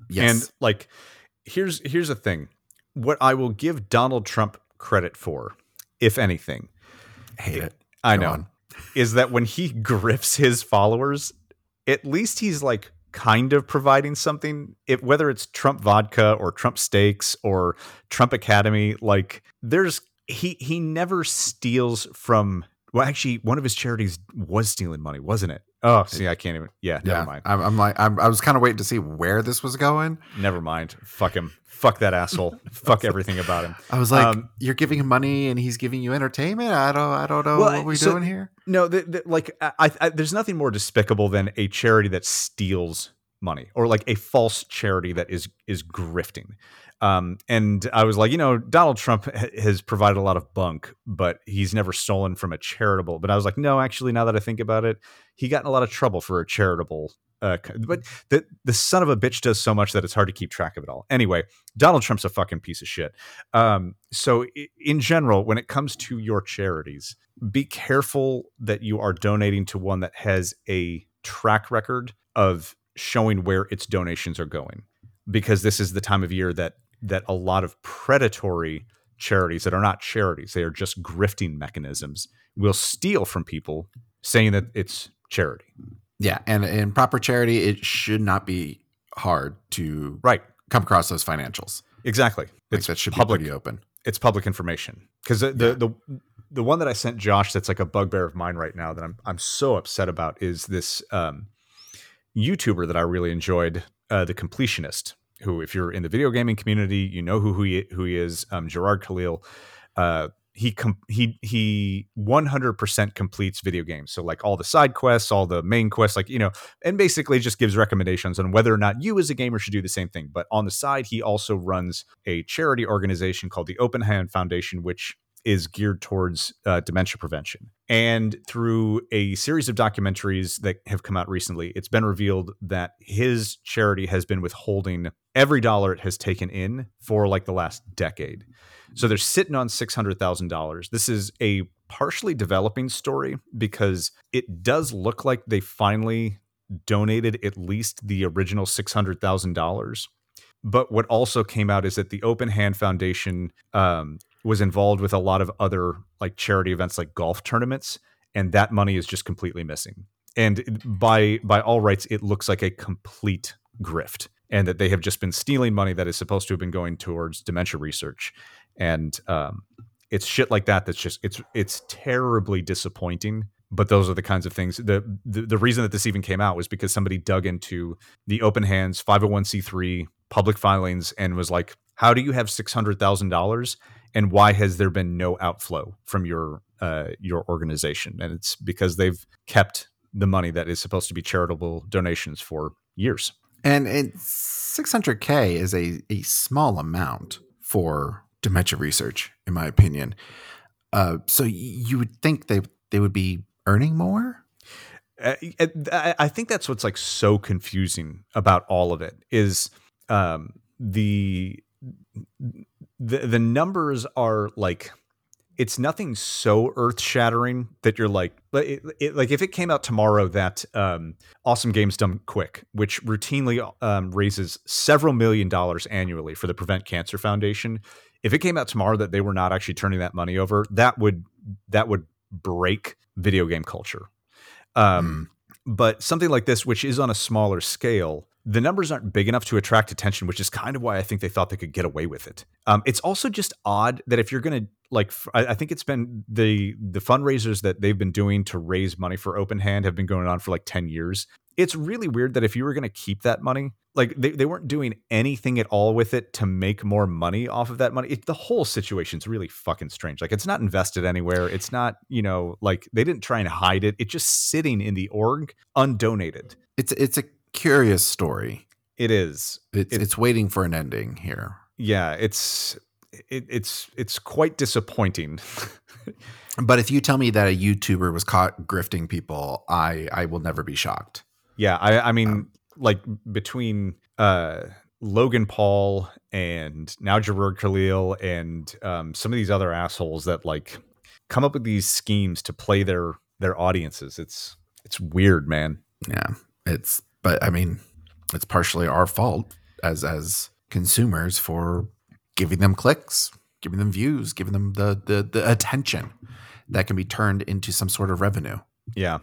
Yes, And like, here's here's the thing. What I will give Donald Trump credit for, if anything, hate it. I Go know, on. Is that when he grifts his followers, at least he's like kind of providing something. Whether it's Trump vodka or Trump steaks or Trump Academy, like there's he he never steals from. Well, actually, one of his charities was stealing money, wasn't it? Oh, see, I can't even. Yeah, never Yeah, mind. I'm, I'm like, I'm, I was kind of waiting to see where this was going. Never mind. Fuck him. Fuck that asshole. Fuck everything about him. I was like, Um, you're giving him money and he's giving you entertainment. I don't, I don't know Well, what we're so- doing here. No, the, the, like I, I, there's nothing more despicable than a charity that steals money or like a false charity that is is grifting. Um, and I was like, you know, Donald Trump ha- has provided a lot of bunk, but he's never stolen from a charitable. But I was like, no, actually, now that I think about it, he got in a lot of trouble for a charitable. Uh, but the the son of a bitch does so much that it's hard to keep track of it all. Anyway, Donald Trump's a fucking piece of shit. Um, so in general, when it comes to your charities, be careful that you are donating to one that has a track record of showing where its donations are going because this is the time of year that that a lot of predatory charities that are not charities they are just grifting mechanisms will steal from people saying that it's charity. Yeah, and in proper charity, it should not be hard to right. come across those financials. exactly. Like it's that should public be open. it's public information. Because the, the the the one that I sent Josh that's like a bugbear of mine right now that I'm I'm so upset about is this um, YouTuber that I really enjoyed, uh, the Completionist, who if you're in the video gaming community, you know who who he, who he is, um, Jirard Khalil. Uh, he com- he he 100% completes video games so like all the side quests all the main quests like you know and basically just gives recommendations on whether or not you as a gamer should do the same thing but on the side he also runs a charity organization called the open hand foundation which is geared towards uh, dementia prevention. And through a series of documentaries that have come out recently, it's been revealed that his charity has been withholding every dollar it has taken in for like the last decade. So they're sitting on $600,000. This is a partially developing story because it does look like they finally donated at least the original $600,000. But what also came out is that the Open Hand Foundation um, was involved with a lot of other like charity events like golf tournaments and that money is just completely missing and by by all rights it looks like a complete grift and that they have just been stealing money that is supposed to have been going towards dementia research and um, it's shit like that that's just it's it's terribly disappointing but those are the kinds of things the, the the reason that this even came out was because somebody dug into the Open Hand's 501c3 public filings and was like how do you have $600000 and why has there been no outflow from your uh, your organization? And it's because they've kept the money that is supposed to be charitable donations for years. And 600k is a a small amount for dementia research, in my opinion. Uh, so you would think they they would be earning more. Uh, I think that's what's like so confusing about all of it is um, the the the numbers are like it's nothing so earth shattering that you're like it, it, like if it came out tomorrow that um, awesome games done quick which routinely um, raises several million dollars annually for the prevent cancer foundation if it came out tomorrow that they were not actually turning that money over that would that would break video game culture um, mm. but something like this which is on a smaller scale the numbers aren't big enough to attract attention, which is kind of why I think they thought they could get away with it. Um, it's also just odd that if you're going to like, I, think it's been the the fundraisers that they've been doing to raise money for Open Hand have been going on for like ten years. It's really weird that if you were going to keep that money, like they, they weren't doing anything at all with it to make more money off of that money. It, the whole situation's really fucking strange. Like it's not invested anywhere. It's not, you know, like they didn't try and hide it. It's just sitting in the org undonated. It's it's a curious story. It is. It's, it, it's waiting for an ending here. Yeah, it's it, it's it's quite disappointing. but if you tell me that a YouTuber was caught grifting people, I I will never be shocked. Yeah, I I mean um, like between uh Logan Paul and now Jirard Khalil and um, some of these other assholes that like come up with these schemes to play their their audiences. It's it's weird, man. Yeah, it's but I mean, it's partially our fault as as consumers for giving them clicks, giving them views, giving them the the, the attention that can be turned into some sort of revenue. Yeah.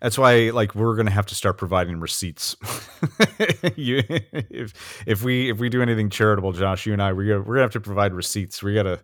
That's why, like, we're gonna have to start providing receipts. you, if if we if we do anything charitable, Josh, you and I, we're gonna, we're gonna have to provide receipts. We gotta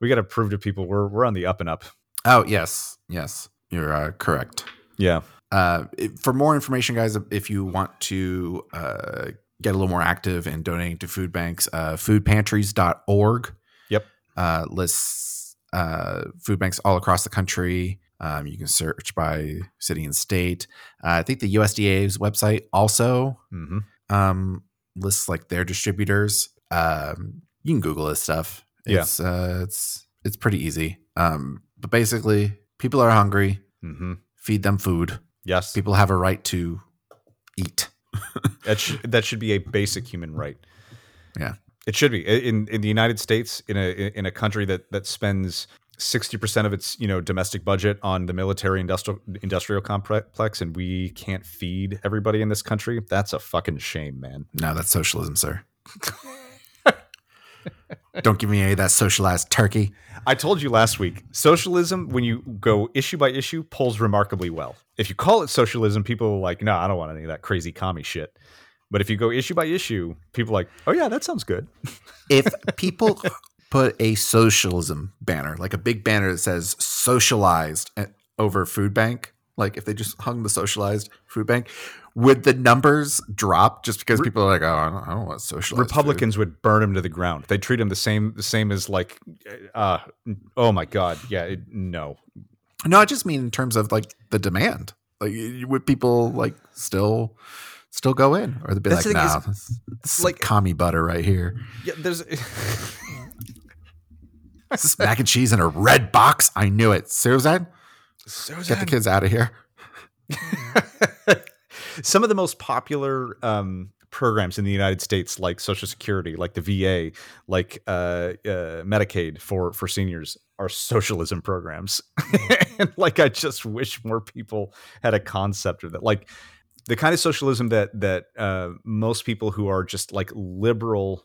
we gotta prove to people we're we're on the up and up. Oh yes, yes, you're uh, correct. Yeah. Uh, for more information, guys, if you want to uh, get a little more active in donating to food banks, uh, foodpantries.org. Yep. Uh, lists uh, food banks all across the country. Um, you can search by city and state. Uh, I think the USDA's website also mm-hmm. um, lists like their distributors. Um, you can Google this stuff. It's, yeah. Uh, it's it's pretty easy. Um, but basically, people are hungry. Mm-hmm. Feed them food. Yes. People have a right to eat. that should that should be a basic human right. Yeah. It should be. In in the United States, in a in a country that that spends 60% of its, you know, domestic budget on the military industrial industrial complex and we can't feed everybody in this country, that's a fucking shame, man. No, that's socialism, sir. Don't give me any of that socialized turkey. I told you last week, socialism, when you go issue by issue, pulls remarkably well. If you call it socialism, people are like, no, I don't want any of that crazy commie shit. But if you go issue by issue, people are like, oh yeah, that sounds good. if people put a socialism banner, like a big banner that says socialized eh, over food bank, like if they just hung the socialized food bank, would the numbers drop just because people are like, oh, I don't, I don't want socialized food." Republicans would burn him to the ground. They treat him the same the same as like uh oh my god. Yeah, it, no. No, I just mean in terms of like the demand. Like, would people like still still go in, or they'd be That's like, the nah, is, this, this is like- like commie butter right here. Yeah, there's Is this mac and cheese in a red box? I knew it. Susan, get the kids out of here. some of the most popular um, programs in the United States, like Social Security, like the VA, like uh, uh, Medicaid for for seniors, are socialism programs. and like, I just wish more people had a concept of that. Like the kind of socialism that that uh, most people who are just like liberal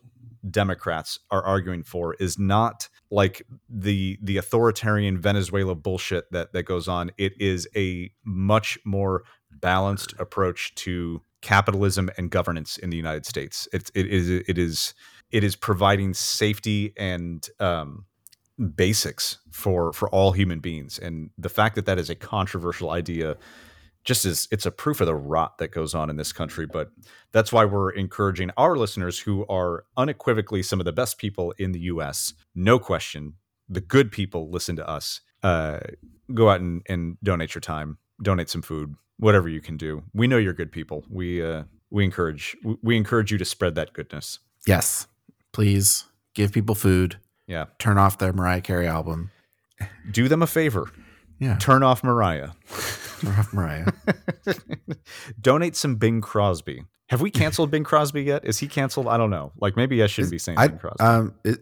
Democrats are arguing for is not like the the authoritarian Venezuela bullshit that that goes on. It is a much more balanced approach to capitalism and governance in the United States. It's it is it is it is providing safety and um, basics for for all human beings. And the fact that that is a controversial idea just is it's a proof of the rot that goes on in this country but that's why we're encouraging our listeners who are unequivocally some of the best people in the US no question the good people listen to us uh, go out and, and donate your time donate some food whatever you can do we know you're good people we uh, we encourage we- encourage you to spread that goodness Yes, please give people food. yeah Turn off their Mariah Carey album. do them a favor Yeah, turn off mariah turn off Mariah. donate some bing crosby have we canceled bing crosby yet is he canceled i don't know like maybe i shouldn't be saying I, bing crosby um, it,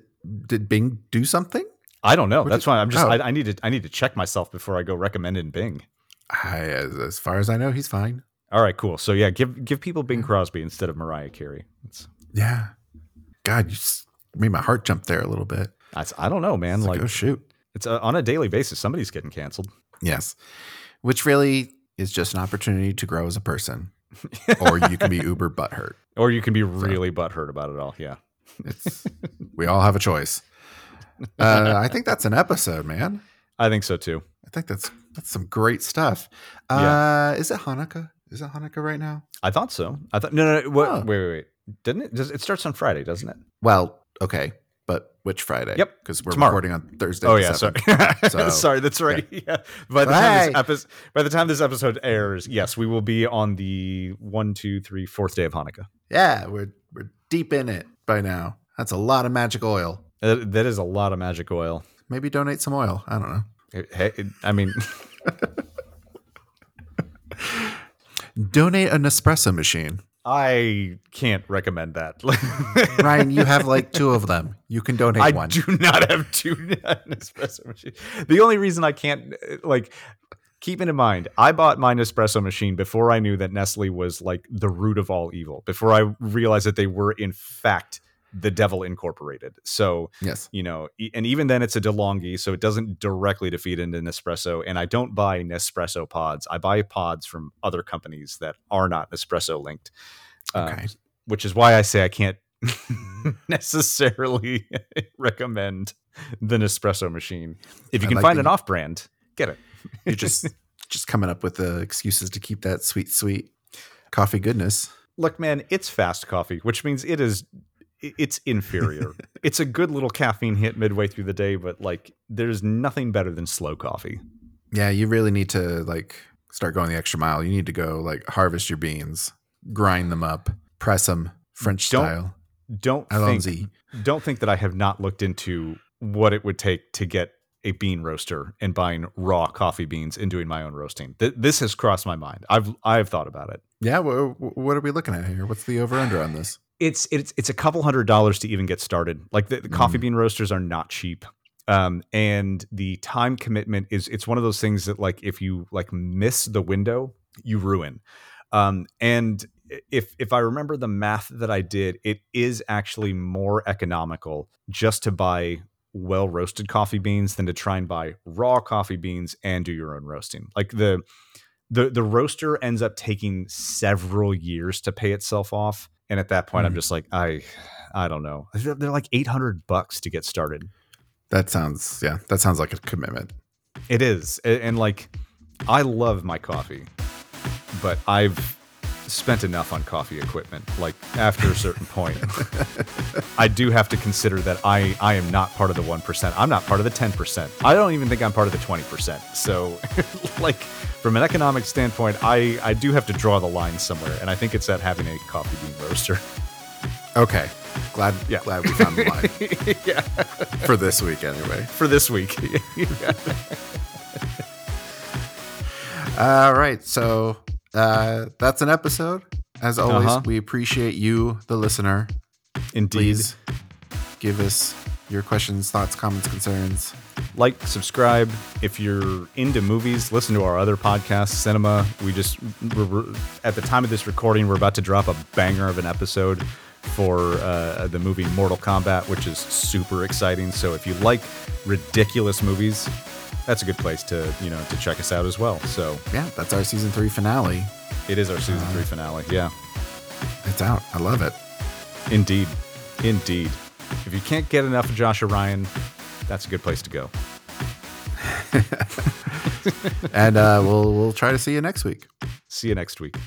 did Bing do something? I don't know. What That's did- why I'm just. oh. I, I need to. I need to check myself before I go recommend in Bing. I, as, as far as I know, he's fine. All right, cool. So yeah, give give people Bing Crosby instead of Mariah Carey. It's, Yeah. God, you made my heart jump there a little bit. that's I don't know, man. Like, like, oh shoot. it's uh, on a daily basis. Somebody's getting canceled. Yes. Which really is just an opportunity to grow as a person. or you can be uber butthurt. Or you can be really butthurt about it all. Yeah. It's we all have a choice. Uh, I think that's an episode, man. I think so too. I think that's that's some great stuff. Uh, Yeah. Is it Hanukkah? Is it Hanukkah right now? I thought so. I thought no, no. no what, Oh. Wait, wait, wait. Didn't it? Does, it starts on Friday, doesn't it? Well, okay, but which Friday? Yep, because we're tomorrow. recording on Thursday. Oh yeah, sorry. So- sorry, that's right. Yeah. By the time this episode, by the time this episode airs, yes, we will be on the one, two, three, fourth day of Hanukkah. Yeah, we're we're deep in it by now. That's a lot of magic oil. That is a lot of magic oil. Maybe donate some oil. I don't know. Hey, I mean, Donate an espresso machine. I can't recommend that. Ryan, you have like two of them. You can donate I one. I do not have two Nespresso machines. The only reason I can't uh, like keeping in mind, I bought my Nespresso machine before I knew that Nestle was like the root of all evil. Before I realized that they were in fact the devil incorporated. So Yes. you know, and even then it's a DeLonghi, so it doesn't directly defeat into Nespresso. And I don't buy Nespresso pods. I buy pods from other companies that are not Nespresso linked. Um, Okay. which is why I say I can't necessarily recommend the Nespresso machine. If you I can like find the- an off-brand, get it. You're just just coming up with the excuses to keep that sweet, sweet coffee goodness. look, man, it's fast coffee, which means it is it's inferior. it's a good little caffeine hit midway through the day, but like there's nothing better than slow coffee. Yeah, you really need to like start going the extra mile. You need to go like harvest your beans, grind them up, press them French Don't style. Don't think don't think that I have not looked into what it would take to get a bean roaster and buying raw coffee beans and doing my own roasting. Th- this has crossed my mind. I've I've thought about it. Yeah, wha- wha- what are we looking at here? What's the over under on this? It's it's it's a couple hundred dollars to even get started. Like the, the coffee Mm. bean roasters are not cheap. Um, and the time commitment is it's one of those things that like if you like miss the window, you ruin. Um, and if if I remember the math that I did, it is actually more economical just to buy well roasted coffee beans than to try and buy raw coffee beans and do your own roasting. Like the the the roaster ends up taking several years to pay itself off, and at that point, I'm Hmm. just like I I don't know. They're, like 800 bucks to get started. That sounds yeah, that sounds like a commitment. It is, and, like I love my coffee, but I've spent enough on coffee equipment. Like after a certain point, I do have to consider that I I am not part of the one percent. I'm not part of the ten percent. I don't even think I'm part of the twenty percent. So, like from an economic standpoint, I I do have to draw the line somewhere, and I think it's at having a coffee bean roaster. Okay. Glad Yeah. glad we found the line yeah, for this week anyway. for this week. All right. So uh, that's an episode. As always, Uh-huh. we appreciate you, the listener. Indeed. Please give us your questions, thoughts, comments, concerns. like, subscribe. If you're into movies, listen to our other podcast, CineMeh. We just, at the time of this recording, we're about to drop a banger of an episode for uh, the movie Mortal Kombat, which is super exciting. So if you like ridiculous movies, that's a good place to, you know, to check us out as well. So Yeah, that's our season three finale. it is our season three finale. Yeah, It's out. I love it. indeed. Indeed. If you can't get enough of Josh and Ryan, that's a good place to go. And uh, we'll we'll try to see you next week. See you next week.